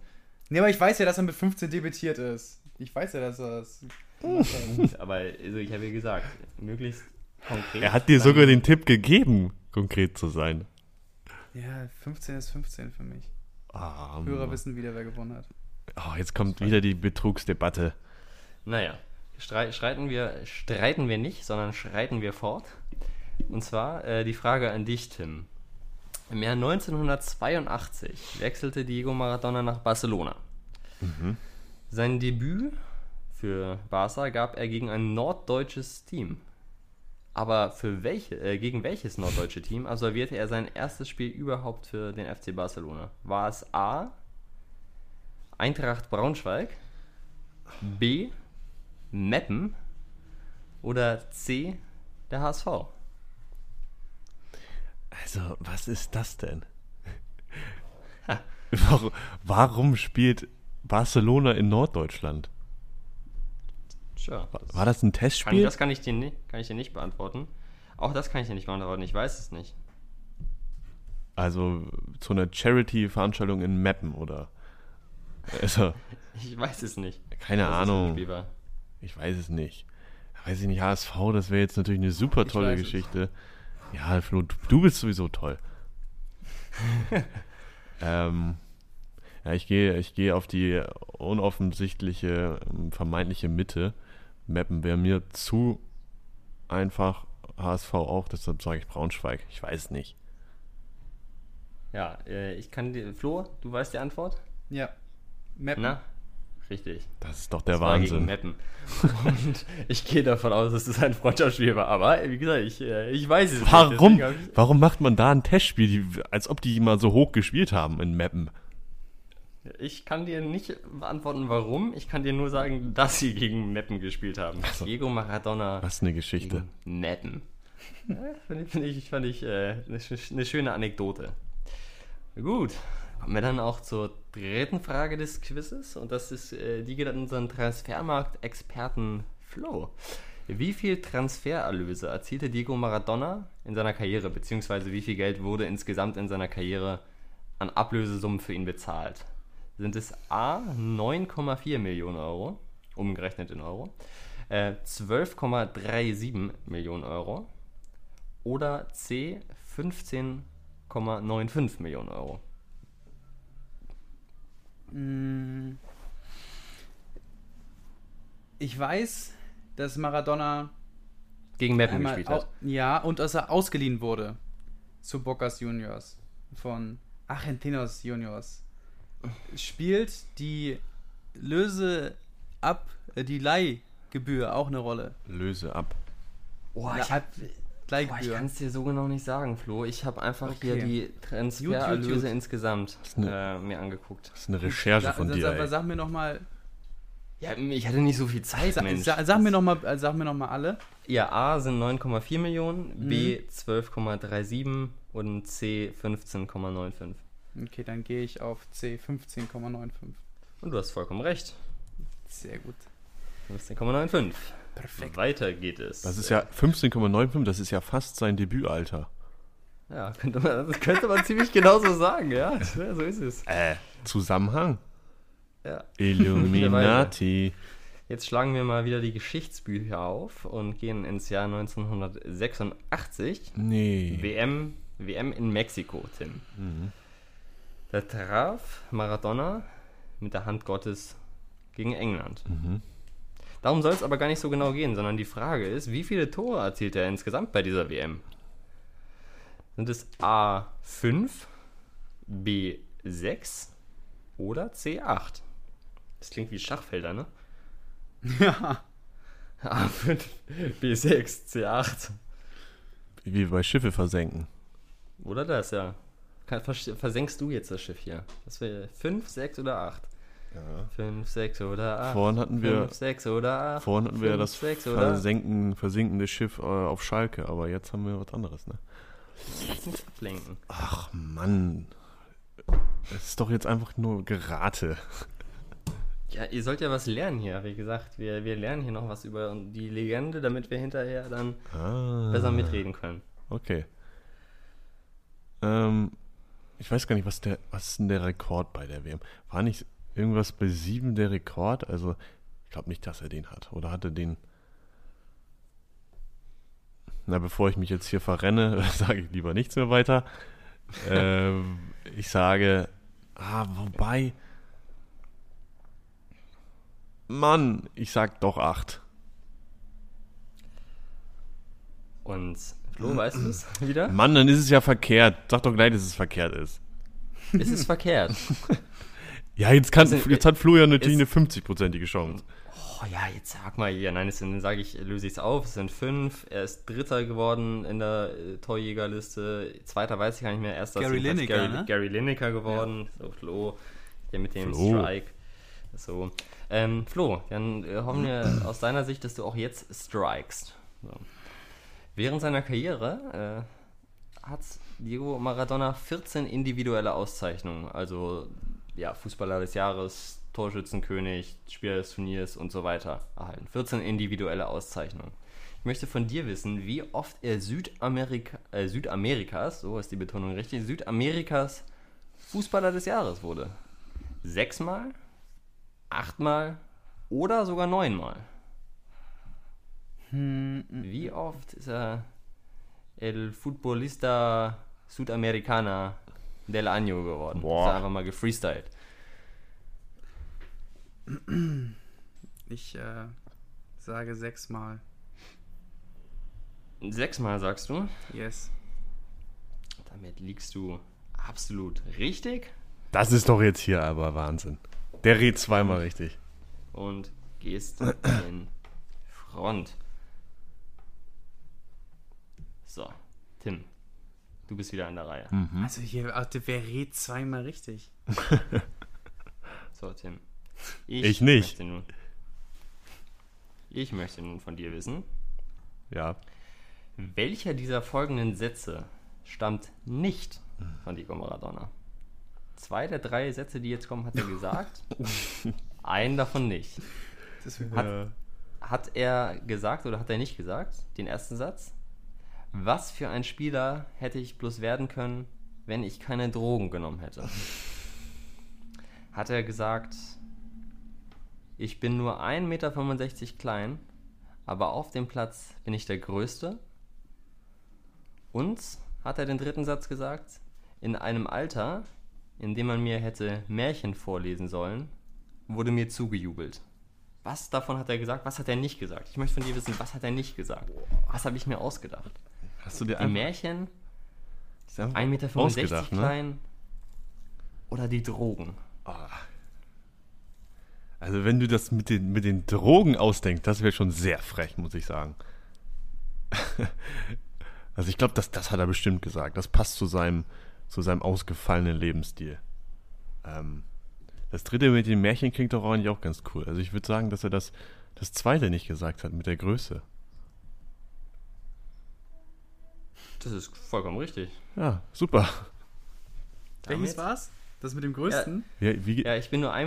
Nee, aber ich weiß ja, dass er mit 15 debütiert ist. Ich weiß ja, dass er das. Gut, aber also ich habe ja gesagt, möglichst konkret. Er hat dir sogar den Tipp gegeben, konkret zu sein. Ja, 15 ist 15 für mich. Ah, Hörer wissen wieder, wer gewonnen hat. oh, jetzt kommt wieder die Betrugsdebatte. Naja, strei streiten wir, streiten wir nicht, sondern schreiten wir fort. Und zwar äh, die Frage an dich, Tim. Im Jahr 1982 wechselte Diego Maradona nach Barcelona. Sein Debüt für Barca gab er gegen ein norddeutsches Team. Aber für welche, äh, gegen welches norddeutsche Team absolvierte er sein erstes Spiel überhaupt für den FC Barcelona? War es A. Eintracht Braunschweig, B. Meppen oder C. der HSV? Also, was ist das denn? warum, warum spielt Barcelona in Norddeutschland? Tja, War das ein kann, Testspiel? das kann ich, dir nicht, kann ich dir nicht beantworten. Auch das kann ich dir nicht beantworten, ich weiß es nicht. Also zu einer Charity-Veranstaltung in Meppen oder? Also, Ich weiß es nicht. keine Ahnung. War. Ich weiß es nicht. Weiß ich nicht, HSV, das wäre jetzt natürlich eine super tolle weiß es. Geschichte. Ja, Flo, du, du bist sowieso toll. ähm, ja, ich gehe ich gehe auf die unoffensichtliche, ähm, vermeintliche Mitte. Mappen wäre mir zu einfach. HSV auch, deshalb sage ich Braunschweig. Ich weiß es nicht. Ja, äh, ich kann dir. Flo, du weißt die Antwort? Ja. Mappen. Na? Richtig. Das ist doch der Das war gegen Wahnsinn. Meppen. Und ich gehe davon aus, dass es ein Freundschaftsspiel war. Aber wie gesagt, ich, äh, ich weiß es Warum? nicht. Warum macht man da ein Testspiel, die, als ob die mal so hoch gespielt haben in Mappen? Ich kann dir nicht beantworten, warum. Ich kann dir nur sagen, dass sie gegen Meppen gespielt haben. so. Diego Maradona Was eine Geschichte. Meppen. Ja, Finde ich, find ich, fand ich äh, eine, eine schöne Anekdote. Gut, kommen wir dann auch zur dritten Frage des Quizzes. Und das ist, äh, die geht an unseren Transfermarkt-Experten Flo. Wie viel Transfererlöse erzielte Diego Maradona in seiner Karriere, beziehungsweise wie viel Geld wurde insgesamt in seiner Karriere an Ablösesummen für ihn bezahlt? Sind es A 9,4 Millionen Euro, umgerechnet in Euro, äh, 12,37 Millionen Euro oder C 15,95 Millionen Euro? Mm. Ich weiß, dass Maradona Gegen Meppen gespielt hat. ja und dass er ausgeliehen wurde zu Bocas Juniors von Argentinos Juniors. Spielt die Löse ab, äh, die Leihgebühr auch eine Rolle? Löse ab. Oh, ich hab, ab- Boah, ich Leihgebühr. kann es dir so genau nicht sagen, Flo. Ich habe einfach Okay. hier die Gut, gut, Transfererlöse gut. insgesamt eine- äh, mir angeguckt. Das ist eine Recherche von dir. sag, Ey. sag mir noch mal, Ja, ich hatte nicht so viel Zeit, sa, Mensch. sa, sag mir noch mal, sag mir noch mal alle. Ja, A sind 9,4 Millionen, Mhm. B 12,37 und C 15,95. Okay, dann gehe ich auf C 15,95. Und du hast vollkommen recht. Sehr gut. 15,95. Perfekt. Weiter geht es. Das ist ja 15,95, das ist ja fast sein Debütalter. Ja, könnte man, das könnte man ziemlich genauso sagen, ja. So ist es. Äh, Zusammenhang. Ja. Illuminati. Jetzt schlagen wir mal wieder die Geschichtsbücher auf und gehen ins Jahr 1986. Nee. WM, WM in Mexiko, Tim. Da traf Maradona mit der Hand Gottes gegen England. Mhm. Darum soll es aber gar nicht so genau gehen, sondern die Frage ist, wie viele Tore erzielt er insgesamt bei dieser WM? Sind es A5, B6 oder C8? Das klingt wie Schachfelder, ne? Ja. A5, B6, C8. Wie bei Schiffe versenken. Oder das, ja. Kann, vers versenkst du jetzt das Schiff hier? Das wäre 5, 6 oder 8. 5, 6 oder 8. Vorhin hatten wir, 5, 6 oder 8. vorhin hatten wir ja das 6 oder versenken, versinkende Schiff äh, auf Schalke, aber jetzt haben wir was anderes, ne? ablenken. Ach Mann. Es ist doch jetzt einfach nur Gerate. Ja, ihr sollt ja was lernen hier, wie gesagt. Wir, wir lernen hier noch was über die Legende, damit wir hinterher dann Ah, besser mitreden können. Okay. Ähm, ich weiß gar nicht, was der, was ist denn der Rekord bei der WM? War nicht irgendwas bei sieben der Rekord? Also, ich glaube nicht, dass er den hat. Oder hat er den. Na, bevor ich mich jetzt hier verrenne, sage ich lieber nichts mehr weiter. ähm, ich sage, ah, wobei. Mann, ich sag doch acht. Und Flo, weißt du es wieder? Mann, dann ist es ja verkehrt. Sag doch gleich, dass es verkehrt ist. Es ist verkehrt. Ja, jetzt, kann, Also, jetzt hat Florian natürlich ist- eine 50-prozentige Chance. Oh ja, jetzt sag mal hier. Nein, es sind, dann sage ich, löse ich es auf. Es sind fünf. Er ist Dritter geworden in der äh, Torjägerliste. Zweiter weiß ich gar nicht mehr. Erster Gary Lineker, Gary, ne? Gary Lineker geworden. So, Flo. Der mit dem Flo. Strike. So. Ähm, Flo, dann äh, hoffen wir aus deiner Sicht, dass du auch jetzt strikest. So. Während seiner Karriere äh, hat Diego Maradona 14 individuelle Auszeichnungen. Also ja, Fußballer des Jahres, Torschützenkönig, Spieler des Turniers und so weiter erhalten. 14 individuelle Auszeichnungen. Ich möchte von dir wissen, wie oft er Südamerika, äh, Südamerikas, so ist die Betonung richtig, Südamerikas Fußballer des Jahres wurde. Sechsmal, achtmal oder sogar neunmal. Wie oft ist er El Futbolista Sudamericana del Año geworden? Boah. Ist er einfach mal gefreestylt. Ich äh, sage sechsmal. Sechsmal sagst du. Yes. Damit liegst du absolut richtig Das ist doch jetzt hier aber Wahnsinn. Der redet zweimal richtig. und gehst in Front. So, Tim, du bist wieder an der Reihe. Also hier, also, wer redet zweimal richtig? So, Tim. Ich nicht. Möchte nun, ich möchte nun von dir wissen, Ja. welcher dieser folgenden Sätze stammt nicht von Diego Maradona? Zwei der drei Sätze, die jetzt kommen, hat er gesagt. Einen davon nicht. Hat, hat er gesagt oder hat er nicht gesagt, den ersten Satz? Was für ein Spieler hätte ich bloß werden können, wenn ich keine Drogen genommen hätte? Hat er gesagt, ich bin nur 1,65 Meter klein, aber auf dem Platz bin ich der Größte? Und hat er den dritten Satz gesagt, in einem Alter, in dem man mir hätte Märchen vorlesen sollen, wurde mir zugejubelt. Was davon hat er gesagt? Was hat er nicht gesagt? Ich möchte von dir wissen, was hat er nicht gesagt? Was habe ich mir ausgedacht? Hast du dir Die Märchen, ist einfach 1,65 Meter ne? klein oder die Drogen? Also wenn du das mit den, mit den Drogen ausdenkst, das wäre schon sehr frech, muss ich sagen. also ich glaube, das, das hat er bestimmt gesagt. Das passt zu seinem, zu seinem ausgefallenen Lebensstil. Ähm, das dritte mit den Märchen klingt doch eigentlich auch ganz cool. Also ich würde sagen, dass er das, das zweite nicht gesagt hat mit der Größe. Das ist vollkommen richtig. Ja, super. Welches Damit- war's? Das mit dem größten? Ja, wie, Ja, ich bin nur 1,65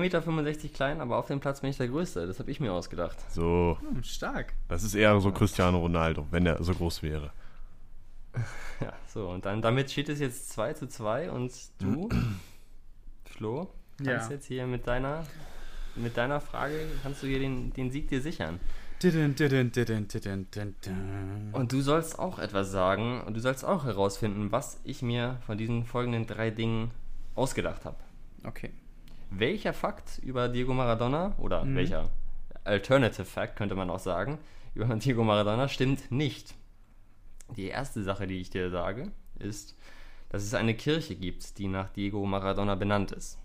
Meter klein, aber auf dem Platz bin ich der Größte. Das habe ich mir ausgedacht. So, Hm, stark. das ist eher so Cristiano Ronaldo, wenn er so groß wäre. Ja, so, und dann damit steht es jetzt 2 zu 2 und du, Flo, kannst Ja. jetzt hier mit deiner, mit deiner Frage, kannst du hier den, den Sieg dir sichern. Und du sollst auch etwas sagen und du sollst auch herausfinden, was ich mir von diesen folgenden drei Dingen ausgedacht habe. Okay. Welcher Fakt über Diego Maradona oder Mhm. welcher Alternative Fact könnte man auch sagen, über Diego Maradona stimmt nicht. Die erste Sache, die ich dir sage, ist, dass es eine Kirche gibt, die nach Diego Maradona benannt ist.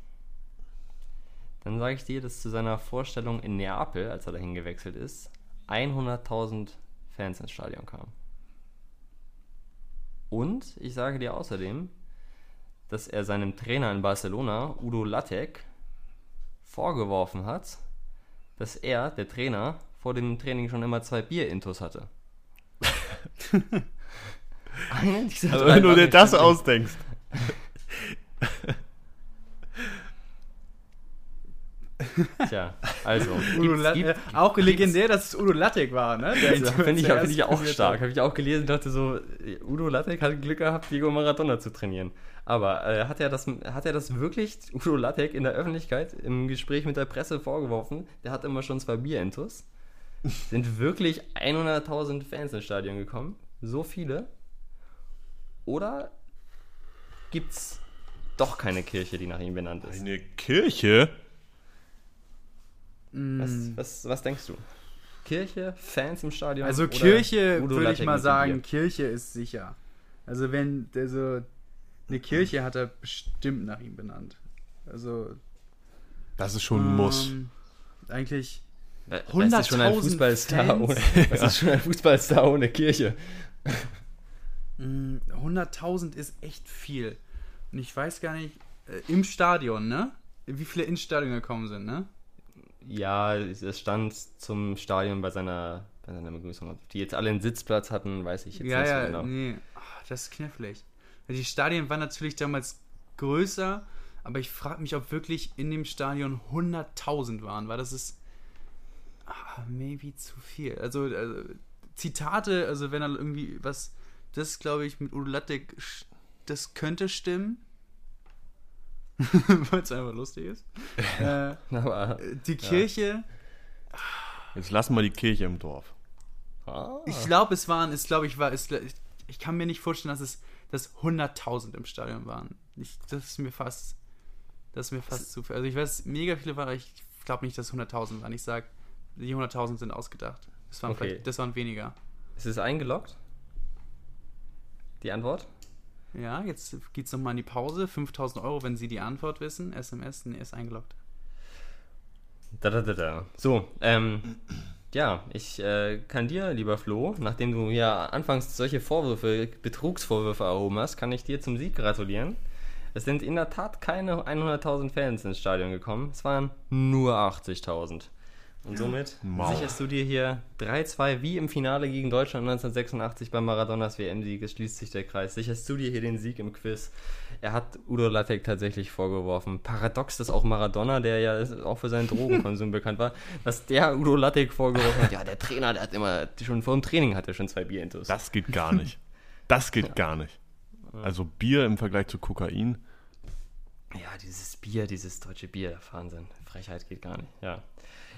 Dann sage ich dir, dass zu seiner Vorstellung in Neapel, als er dahin gewechselt ist, 100.000 Fans ins Stadion kamen. Und ich sage dir außerdem, dass er seinem Trainer in Barcelona, Udo Lattek, vorgeworfen hat, dass er, der Trainer, vor dem Training schon immer zwei Bier-Intos hatte. Dieser Aber wenn du dir das ausdenkst. Tja, also. Udo gibt's, gibt, auch legendär, dass es Udo Lattek war, ne? Also, Finde ich, find ich auch stark. Habe ich auch gelesen und dachte so, Udo Lattek hat Glück gehabt, Diego Maradona zu trainieren. Aber äh, hat, er das, hat er das wirklich, Udo Lattek, in der Öffentlichkeit im Gespräch mit der Presse vorgeworfen? Der hat immer schon zwei Bierintus. Sind wirklich 100.000 Fans ins Stadion gekommen? So viele? Oder gibt's doch keine Kirche, die nach ihm benannt ist? Eine Kirche? Was, mm. was, was denkst du? Kirche, Fans im Stadion? Also Kirche würde ich mal sagen, Kirche ist sicher. Also wenn also eine Kirche hat er bestimmt nach ihm benannt. Also das ist schon ein ähm, Muss. Eigentlich 100.000 das ist schon ein Fußballstar ohne, das ist schon ein Fußballstar ohne Kirche. 100.000 mm, ist echt viel. Und ich weiß gar nicht, äh, im Stadion, ne? Wie viele ins Stadion gekommen sind, ne? Ja, es stand zum Stadion bei seiner, bei seiner Begrüßung. Ob die jetzt alle einen Sitzplatz hatten, weiß ich jetzt ja, nicht so genau. Nee. Ach, das ist knifflig. Die Stadien waren natürlich damals größer, aber ich frage mich, ob wirklich in dem Stadion 100.000 waren, weil das ist ah, maybe zu viel. Also, also, Zitate, also wenn er irgendwie was, das glaube ich mit Udo Lattek, das könnte stimmen. Weil es einfach lustig ist. äh, Aber, die Kirche. Ja. Jetzt lassen wir die Kirche im Dorf. Ah. Ich glaube, es waren, es glaube ich war, es, ich kann mir nicht vorstellen, dass es dass 100.000 im Stadion waren. Ich, das ist mir fast, das ist mir fast zu viel. Also ich weiß, mega viele waren, ich glaube nicht, dass es 100.000 waren. Ich sage, die 100.000 sind ausgedacht. Das waren, okay. das waren weniger. Ist es eingeloggt? Die Antwort? Ja, jetzt geht es nochmal in die Pause. 5000 Euro, wenn Sie die Antwort wissen. SMS, nee, ist eingeloggt. Da, da, da, da. So, ähm, ja, ich äh, kann dir, lieber Flo, nachdem du ja anfangs solche Vorwürfe, Betrugsvorwürfe erhoben hast, kann ich dir zum Sieg gratulieren. Es sind in der Tat keine 100.000 Fans ins Stadion gekommen. Es waren nur 80.000. Und somit wow. sicherst du dir hier 3-2 wie im Finale gegen Deutschland 1986 beim Maradonas WM-Sieg. Es schließt sich der Kreis. Sicherst du dir hier den Sieg im Quiz. Er hat Udo Lattek tatsächlich vorgeworfen. Paradox, dass auch Maradona, der ja auch für seinen Drogenkonsum bekannt war, dass der Udo Lattek vorgeworfen hat. Ja, der Trainer, der hat immer, schon vor dem Training hat er schon zwei Bier intus. Das geht gar nicht. Das geht ja. gar nicht. Also Bier im Vergleich zu Kokain. Ja, dieses Bier, dieses deutsche Bier, Wahnsinn. Frechheit geht gar nicht. Ja.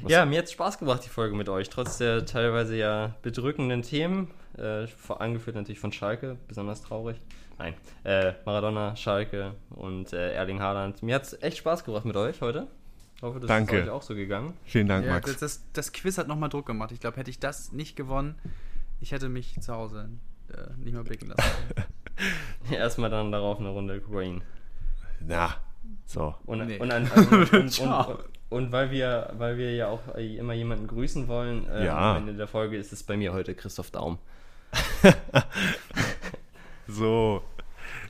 Was ja, mir hat es Spaß gemacht, die Folge mit euch. Trotz der teilweise ja bedrückenden Themen. Äh, angeführt natürlich von Schalke, besonders traurig. Nein, äh, Maradona, Schalke und äh, Erling Haaland. Mir hat es echt Spaß gemacht mit euch heute. Ich hoffe, das Danke. ist euch auch so gegangen. Vielen Dank, ja, Max. Das, das, das, Quiz hat nochmal Druck gemacht. Ich glaube, hätte ich das nicht gewonnen, ich hätte mich zu Hause äh, nicht mehr blicken lassen. Erstmal dann darauf eine Runde Kokain. Na, so. Und, nee. und, an, also, und, und, und, weil wir, weil wir ja auch immer jemanden grüßen wollen, äh, ja. am Ende der Folge ist es bei mir heute Christoph Daum. so.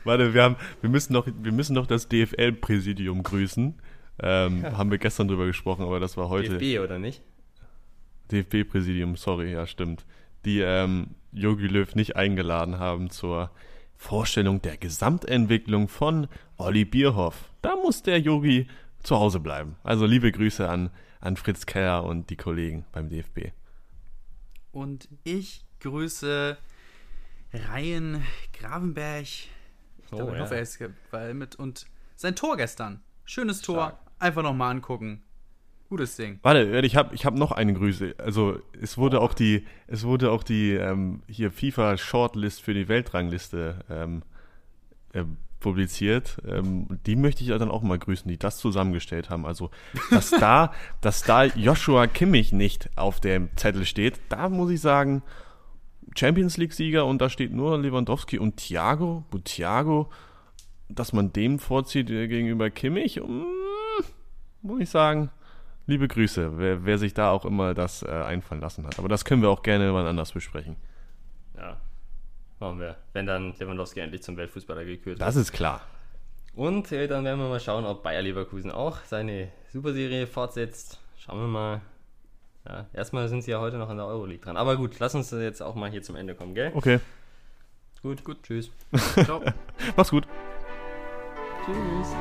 Warte, wir, haben, wir, müssen noch, wir müssen noch das DFL-Präsidium grüßen. Ähm, ja. Haben wir gestern drüber gesprochen, aber das war heute. DFB, oder nicht? DFB-Präsidium, sorry, ja, stimmt. Die ähm, Jogi Löw nicht eingeladen haben zur Vorstellung der Gesamtentwicklung von Olli Bierhoff. Da muss der Yogi zu Hause bleiben. Also liebe Grüße an, an Fritz Keller und die Kollegen beim DFB. Und ich grüße Ryan Gravenberg. Ich oh, glaube, ja. hoffe, er ist weil mit und sein Tor gestern. Schönes Tor. Stark. Einfach nochmal angucken. Gutes Ding. Warte, ich habe ich hab noch eine Grüße. Also es wurde auch die, es wurde auch die ähm, hier FIFA Shortlist für die Weltrangliste ähm, äh, publiziert. Ähm, die möchte ich dann auch mal grüßen, die das zusammengestellt haben. Also dass da, dass da Joshua Kimmich nicht auf dem Zettel steht, da muss ich sagen, Champions League-Sieger und da steht nur Lewandowski und Thiago, Thiago, dass man dem vorzieht äh, gegenüber Kimmich, mm, muss ich sagen, liebe Grüße, wer, wer sich da auch immer das äh, einfallen lassen hat. Aber das können wir auch gerne mal anders besprechen. Ja, machen wir. Wenn dann Lewandowski endlich zum Weltfußballer gekürt wird. Das ist klar. Und äh, dann werden wir mal schauen, ob Bayer Leverkusen auch seine Superserie fortsetzt. Schauen wir mal. Ja, erstmal sind sie ja heute noch an der Euroleague dran. Aber gut, lass uns jetzt auch mal hier zum Ende kommen, gell? Okay. Gut, gut. Tschüss. Ciao. Mach's gut. Tschüss.